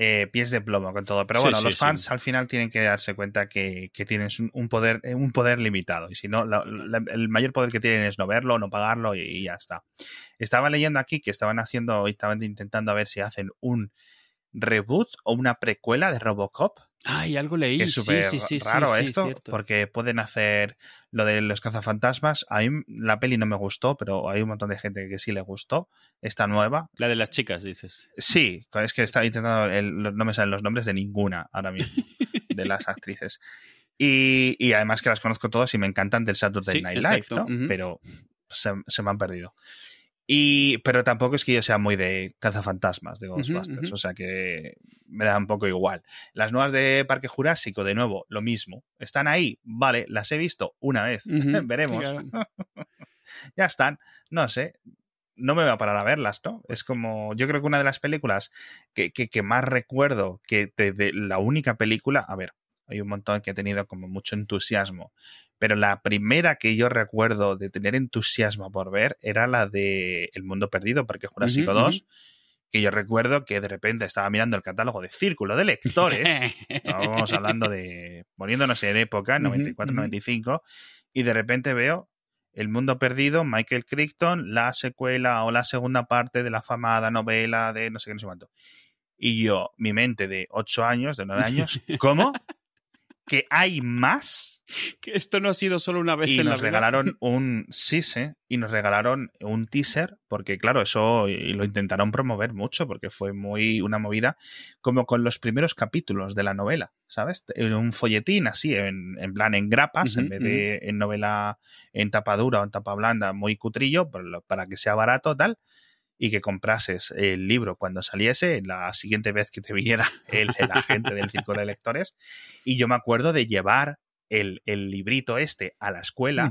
eh, pies de plomo con todo. Pero bueno, los fans al final tienen que darse cuenta que, que tienen un poder, eh, un poder limitado. Y si no, el mayor poder que tienen es no verlo, no pagarlo y, ya está. Estaba leyendo aquí que estaban haciendo, estaban intentando a ver si hacen un reboot o una precuela de Robocop. Ay, algo leí. Es súper sí, sí, sí, raro sí, esto, cierto. porque pueden hacer lo de los cazafantasmas. A mí la peli no me gustó, pero hay un montón de gente que sí le gustó. Esta nueva. La de las chicas, dices. Sí, es que estaba intentando. el- no me salen los nombres de ninguna ahora mismo, de las actrices. Y, y además que las conozco todas y me encantan del Saturday Sí, Night Live, ¿no? Pero se, se me han perdido. Y, pero tampoco es que yo sea muy de cazafantasmas de Ghostbusters, o sea que me da un poco igual. Las nuevas de Parque Jurásico, de nuevo, lo mismo. ¿Están ahí? Vale, las he visto una vez. Veremos. claro. ya están. No sé. No me voy a parar a verlas, ¿no? Es como. Yo creo que una de las películas que, que- que más recuerdo que de, de la única película. A ver, hay un montón que he tenido como mucho entusiasmo. Pero la primera que yo recuerdo de tener entusiasmo por ver era la de El Mundo Perdido, Parque Jurásico Ujú, 2. Que yo recuerdo que de repente estaba mirando el catálogo de Círculo de Lectores. Estábamos hablando de. poniéndonos en época, Ujú, 94, ujú. 95. Y de repente veo El Mundo Perdido, Michael Crichton, la secuela o la segunda parte de la famada novela de no sé qué, no sé cuánto. Y yo, mi mente de 8 años, de 9 años, ¿cómo? ¿Que hay más? que esto no ha sido solo una vez Y en nos regalaron un sí, sí, y nos regalaron un teaser, porque claro, eso lo intentaron promover mucho, porque fue muy una movida, como con los primeros capítulos de la novela, ¿sabes? En un folletín así, en, en plan en grapas, en Ujú, vez de en novela en tapa dura o en tapa blanda, muy cutrillo, para que sea barato, tal, y que comprases el libro cuando saliese, la siguiente vez que te viniera el, el agente del círculo de lectores. Y yo me acuerdo de llevar el, el librito este a la escuela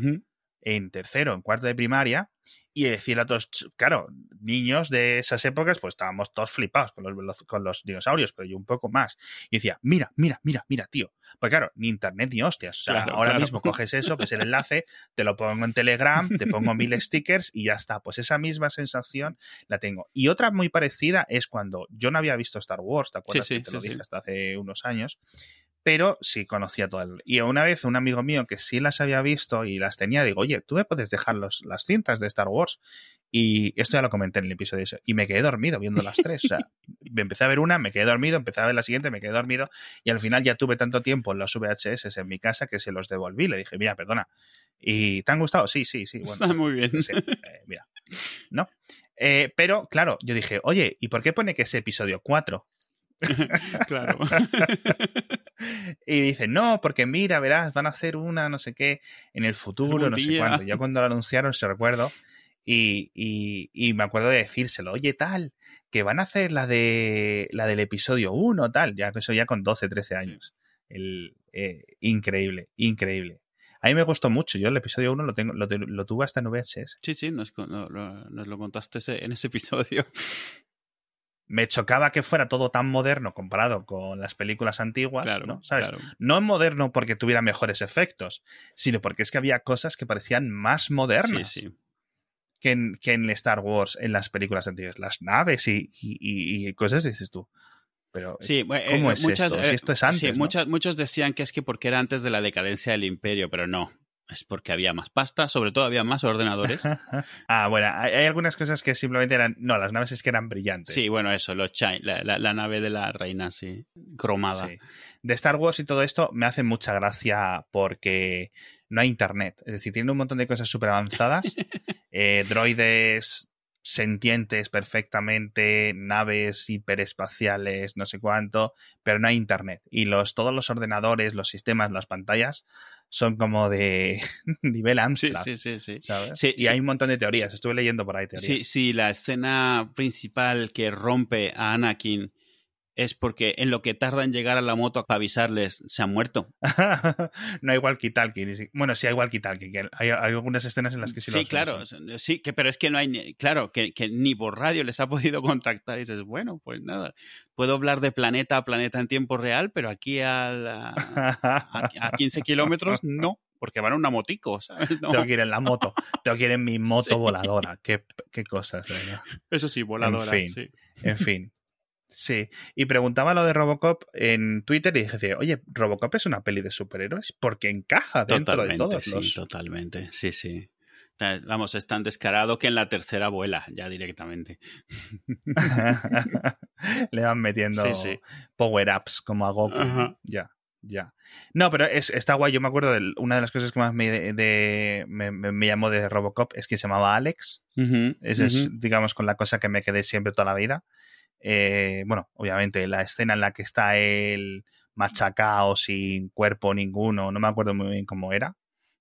en tercero, en cuarto de primaria, y decir a todos, claro, niños de esas épocas, pues estábamos todos flipados con los, con los dinosaurios, pero yo un poco más. Y decía, mira, mira, mira, mira, tío. Pues claro, ni internet ni hostias. O sea, Claro, ahora claro. mismo coges eso, ves el enlace, te lo pongo en Telegram, te pongo mil stickers y ya está. Pues esa misma sensación la tengo. Y otra muy parecida es cuando yo no había visto Star Wars, ¿te acuerdas? Sí, sí, que te lo sí, dije sí. hasta hace unos años pero sí conocía todo el... Y una vez un amigo mío que sí las había visto y las tenía, digo, oye, tú me puedes dejar los, las cintas de Star Wars. Y esto ya lo comenté en el episodio. Y me quedé dormido viendo las tres. O sea, me empecé a ver una, me quedé dormido, empecé a ver la siguiente, me quedé dormido. Y al final ya tuve tanto tiempo en los VHS en mi casa que se los devolví. Le dije, mira, perdona. ¿Y te han gustado? Sí, sí, sí. Bueno, Está muy bien. sí, eh, mira. ¿No? Eh, pero, claro, yo dije, oye, ¿y por qué pone que es episodio 4? claro. Y dice, no, porque mira, verás, van a hacer una no sé qué en el futuro, no sé cuándo. Ya cuando lo anunciaron, se recuerdo. Y, y, y me acuerdo de decírselo, oye, tal, que van a hacer la de la del episodio 1, tal, ya que eso ya con 12, 13 años. El, eh, increíble, increíble. A mí me gustó mucho. Yo el episodio 1 lo, tengo, lo, lo tuve hasta en VHS. Sí, sí, lo- nos lo contaste ese- en ese episodio. Me chocaba que fuera todo tan moderno comparado con las películas antiguas, Claro, ¿no? ¿Sabes? claro. no moderno porque tuviera mejores efectos, sino porque es que había cosas que parecían más modernas Sí, sí. Que, en, que en Star Wars, en las películas antiguas. Las naves y, y- y- y cosas, dices tú. Pero, Sí, bueno, ¿cómo eh, es muchas, esto? eh, Si esto es antes, sí, ¿no? muchas- muchos decían que es que porque era antes de la decadencia del imperio, pero no. Es porque había más pasta, sobre todo había más ordenadores. ah, bueno, hay, algunas cosas que simplemente eran. No, las naves es que eran brillantes. Sí, bueno, eso, los Chai- la, la- la nave de la reina, sí, cromada. Sí. De Star Wars y todo esto me hace mucha gracia porque no hay internet. Es decir, tiene un montón de cosas súper avanzadas. eh, droides sentientes perfectamente, naves hiperespaciales, no sé cuánto, pero no hay internet. Y los, todos los ordenadores, los sistemas, las pantallas son como de nivel Sí, Amstrad. sí, sí, sí. ¿sabes? Sí, y sí. hay un montón de teorías. Estuve leyendo por ahí teorías. Sí, sí, la escena principal que rompe a Anakin es porque en lo que tarda en llegar a la moto para avisarles, se ha muerto. no hay walkie-talkie. Bueno, sí hay walkie-talkie. que Hay, hay algunas escenas en las que sí, Sí, los- claro, sí, que, pero es que no hay, ni- claro, que, que ni por radio les ha podido contactar y dices, bueno, pues nada, puedo hablar de planeta a planeta en tiempo real, pero aquí a, la- a, a 15 kilómetros no, porque van a una motico, ¿sabes? No, Tengo que ir en la moto. Tengo que ir en mi moto Sí. voladora. Qué, qué cosas, ¿verdad? eso sí, voladora, fin. sí. En fin. Sí. Y preguntaba lo de Robocop en Twitter y dije, oye, Robocop es una peli de superhéroes porque encaja dentro de Totalmente, todos sí, los. totalmente, sí, sí. Vamos, es tan descarado que en la tercera vuela ya directamente. Le van metiendo power-ups como a Goku. Ya, ya. No, pero es, está guay. Yo me acuerdo de una de las cosas que más me, me, llamó de Robocop es que se llamaba Alex. Esa es, digamos, con la cosa que me quedé siempre toda la vida. Eh, bueno, obviamente la escena en la que está él machacado sin cuerpo ninguno, no me acuerdo muy bien cómo era.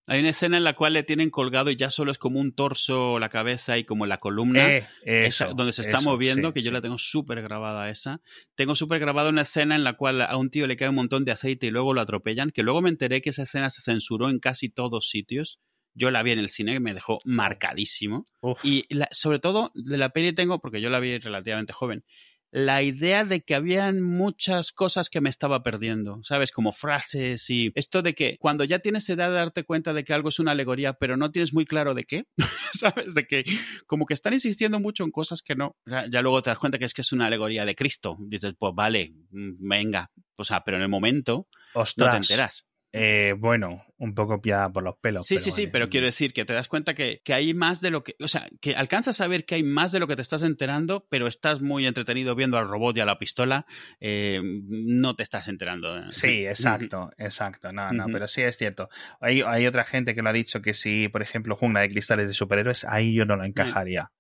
Hay una escena en la cual le tienen colgado y ya solo es como un torso, la cabeza y como la columna, eh, donde se está moviendo, que yo la tengo súper grabada esa. Tengo súper grabada una escena en la cual a un tío le cae un montón de aceite y luego lo atropellan, que luego me enteré que esa escena se censuró en casi todos sitios. Yo la vi en el cine y me dejó marcadísimo. Y sobre todo de la peli tengo, porque yo la vi relativamente joven, la idea de que habían muchas cosas que me estaba perdiendo, ¿sabes? Como frases y esto de que cuando ya tienes edad de darte cuenta de que algo es una alegoría, pero no tienes muy claro de qué, ¿sabes? De que como que están insistiendo mucho en cosas que no. Ya, luego te das cuenta que es que es una alegoría de Cristo. Dices, pues vale, mm, venga. O sea, pero en el momento no te enteras. Eh, bueno, un poco ya por los pelos. Sí, sí, sí, pero quiero decir que te das cuenta que, hay más de lo que, o sea, que alcanzas a ver que hay más de lo que te estás enterando, pero estás muy entretenido viendo al robot y a la pistola, eh, no te estás enterando. Sí, exacto, exacto, no, no, pero sí es cierto. Hay, hay otra gente que lo ha dicho que si, por ejemplo, Jungla de Cristales de Superhéroes, ahí yo no lo encajaría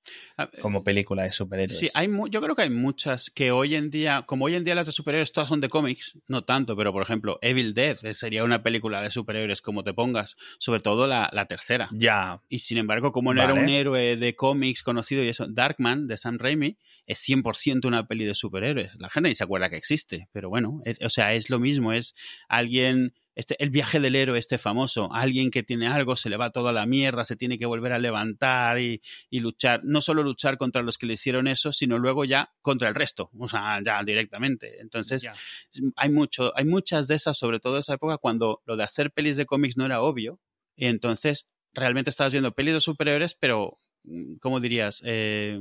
como película de superhéroes. Sí, hay yo creo que hay muchas que hoy en día, como hoy en día las de superhéroes todas son de cómics, no tanto, pero por ejemplo, Evil Dead sería una película de superhéroes como te pongas, sobre todo la, tercera. Ya. Y sin embargo, como no era un héroe de cómics conocido y eso, Darkman de Sam Raimi es 100% una peli de superhéroes. La gente ni se acuerda que existe, pero bueno, o sea, es lo mismo, es alguien este, el viaje del héroe este famoso, alguien que tiene algo, se le va toda la mierda, se tiene que volver a levantar y, luchar, no solo luchar contra los que le hicieron eso, sino luego ya contra el resto, o sea, ya directamente. Entonces, hay mucho, hay muchas de esas, sobre todo en esa época, cuando lo de hacer pelis de cómics no era obvio, y entonces realmente estabas viendo pelis de superhéroes, pero mm, ¿cómo dirías? Eh,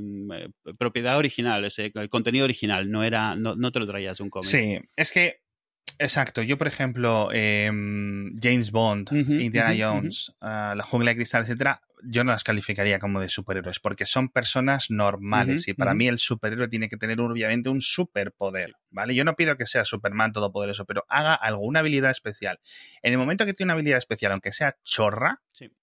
propiedad original, ese, contenido original, no era, no, no te lo traías un cómic. Sí, es que Exacto. Yo, por ejemplo, em, James Bond, Indiana Jones, ah, La Jungla de Cristal, etcétera, yo no las calificaría como de superhéroes porque son personas normales y para mí el superhéroe tiene que tener obviamente un superpoder, ¿vale? Yo no pido que sea Superman todopoderoso, pero haga alguna habilidad especial. En el momento que tiene una habilidad especial, aunque sea chorra,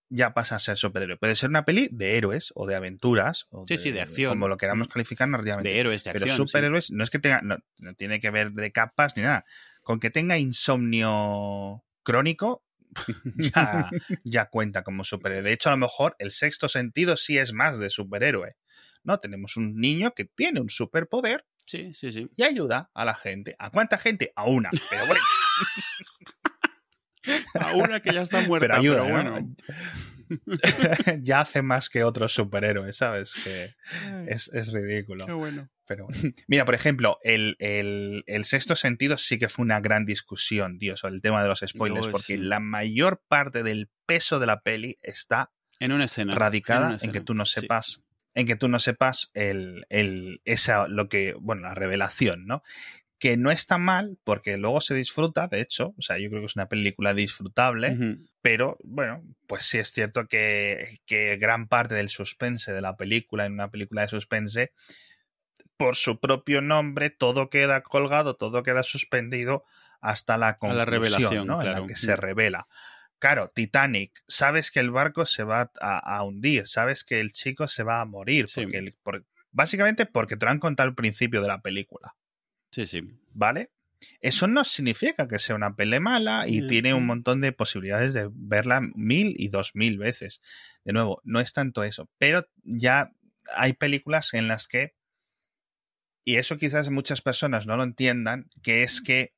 ya pasa a ser superhéroe. Puede ser una peli de héroes o de aventuras. O sí, de, sí, de acción. Como lo queramos calificar narrativamente. De héroes de acción. Pero superhéroes no es que tenga, no tiene que ver de capas ni nada con que tenga insomnio crónico, ya, cuenta como superhéroe. De hecho, a lo mejor el sexto sentido sí es más de superhéroe. ¿No? Tenemos un niño que tiene un superpoder. Sí, sí, sí. Y ayuda a la gente. ¿A cuánta gente? A una. Pero bueno. a una que ya está muerta. Pero, ayuda, bueno. ya hace más que otros superhéroes, ¿sabes? Que es, es ridículo. Qué bueno. Pero Mira, por ejemplo, el, sexto sentido sí que fue una gran discusión, tío, sobre el tema de los spoilers, porque la mayor parte del peso de la peli está en una escena radicada en, que tú no sepas. En que tú no sepas el, el, esa, lo que, bueno, la revelación, ¿no? Que no está mal, porque luego se disfruta, de hecho, o sea, yo creo que es una película disfrutable, pero bueno, pues sí es cierto que, que gran parte del suspense de la película, en una película de suspense, por su propio nombre, todo queda colgado, todo queda suspendido hasta la conclusión, revelación, ¿no? En la que se revela. Claro, Titanic, sabes que el barco se va a, hundir, sabes que el chico se va a morir, básicamente porque te lo han contado al principio de la película. Sí, sí. ¿Vale? Eso no significa que sea una pele mala y tiene un montón de posibilidades de verla mil y dos mil veces. De nuevo, no es tanto eso, pero ya hay películas en las que y eso quizás muchas personas no lo entiendan, que es que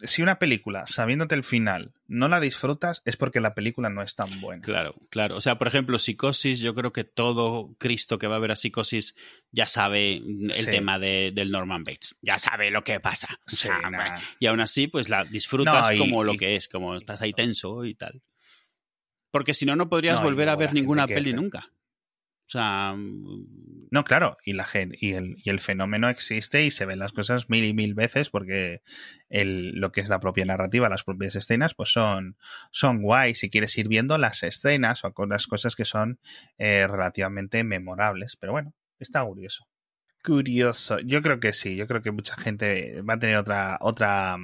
si una película, sabiéndote el final, no la disfrutas, es porque la película no es tan buena. Claro, claro. O sea, por ejemplo, Psicosis, yo creo que todo Cristo que va a ver a Psicosis ya sabe el tema de, del Norman Bates. Ya sabe lo que pasa. y aún así, pues la disfrutas como lo que es, como estás ahí tenso y tal. Porque si no, no podrías volver a ver ninguna peli nunca. O sea. mm, No, claro, y, la y, el, y el fenómeno existe y se ven las cosas mil y mil veces porque el, lo que es la propia narrativa, las propias escenas, pues son, son guay si quieres ir viendo las escenas o las cosas que son eh, relativamente memorables. Pero bueno, está curioso. Curioso. Yo creo que sí, yo creo que mucha gente va a tener otra, otra,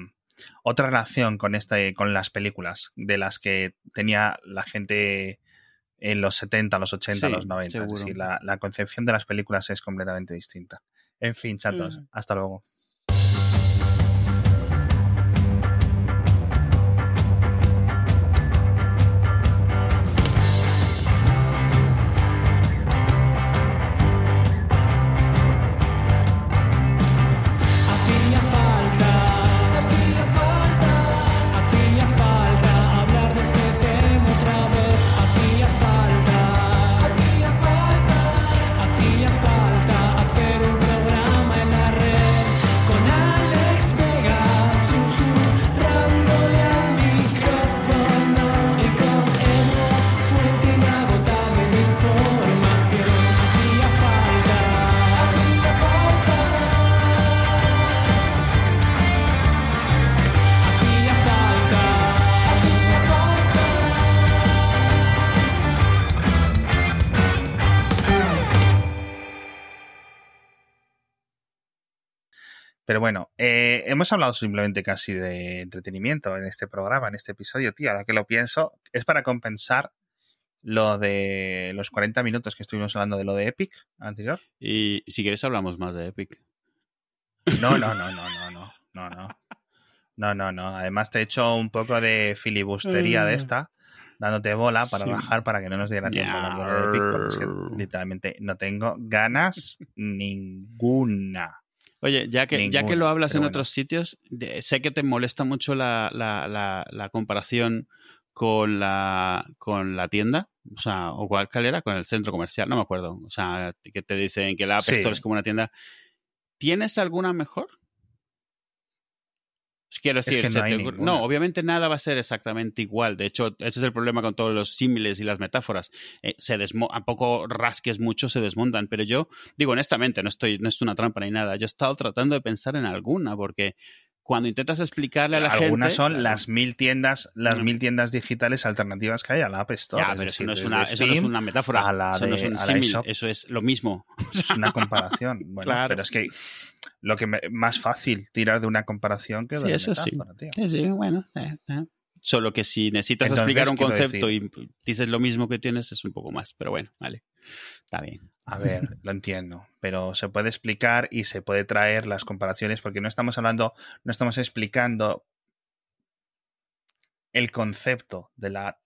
otra relación con este, con las películas de las que tenía la gente en los 70, los 80, Sí, los 90. seguro. Es decir, la, la concepción de las películas es completamente distinta. En fin, chatos, Mm. hasta luego. Pero bueno, eh, hemos hablado simplemente casi de entretenimiento en este programa, en este episodio, tío. Ahora que lo pienso, es para compensar lo de los 40 minutos que estuvimos hablando de lo de Epic anterior. Y si quieres, hablamos más de Epic. No, no, no, no, no, no, no, no. No, no, no. Además te he hecho un poco de filibustería de esta, dándote bola para Sí. bajar para que no nos diera tiempo lo de Epic, porque es que literalmente no tengo ganas ninguna. Oye, ya que, ya que lo hablas en bueno. otros sitios, sé que te molesta mucho la, la, la, la comparación con la, con la tienda, o sea, o cuál cuál era, con el centro comercial, no me acuerdo. O sea, que te dicen que la App Sí. Store es como una tienda. ¿Tienes alguna mejor? Quiero Es decir, que se no hay te ocurre- ninguna. no, obviamente nada va a ser exactamente igual. De hecho, ese es el problema con todos los símiles y las metáforas. Eh, se desmo a poco rasques mucho, se desmontan. Pero yo, digo honestamente, no, estoy, no es una trampa ni nada. Yo he estado tratando de pensar en alguna, porque cuando intentas explicarle a la Algunas gente. son Claro. las mil tiendas, las No. mil tiendas digitales alternativas que hay a la App Store. Ya, es pero eso no, es una, eso no es Steam una metáfora. a la eso no es un símil. Eso es lo mismo. es una comparación. Bueno, Claro. pero es que lo que me- más fácil tirar de una comparación que de Sí, una eso sí. metáfora, tío. Sí, sí, bueno. eh, eh. Solo que si necesitas Entonces, explicar un concepto y dices lo mismo que tienes, es un poco más. Pero bueno, vale. Está bien. A ver, lo entiendo, pero se puede explicar y se puede traer las comparaciones porque no estamos hablando, no estamos explicando el concepto de la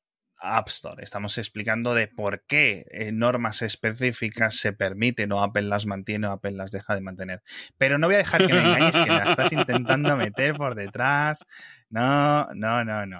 App Store, estamos explicando de por qué eh, normas específicas se permiten o Apple las mantiene o Apple las deja de mantener. Pero no voy a dejar que me engañes, que la estás intentando meter por detrás. No, no, no, no.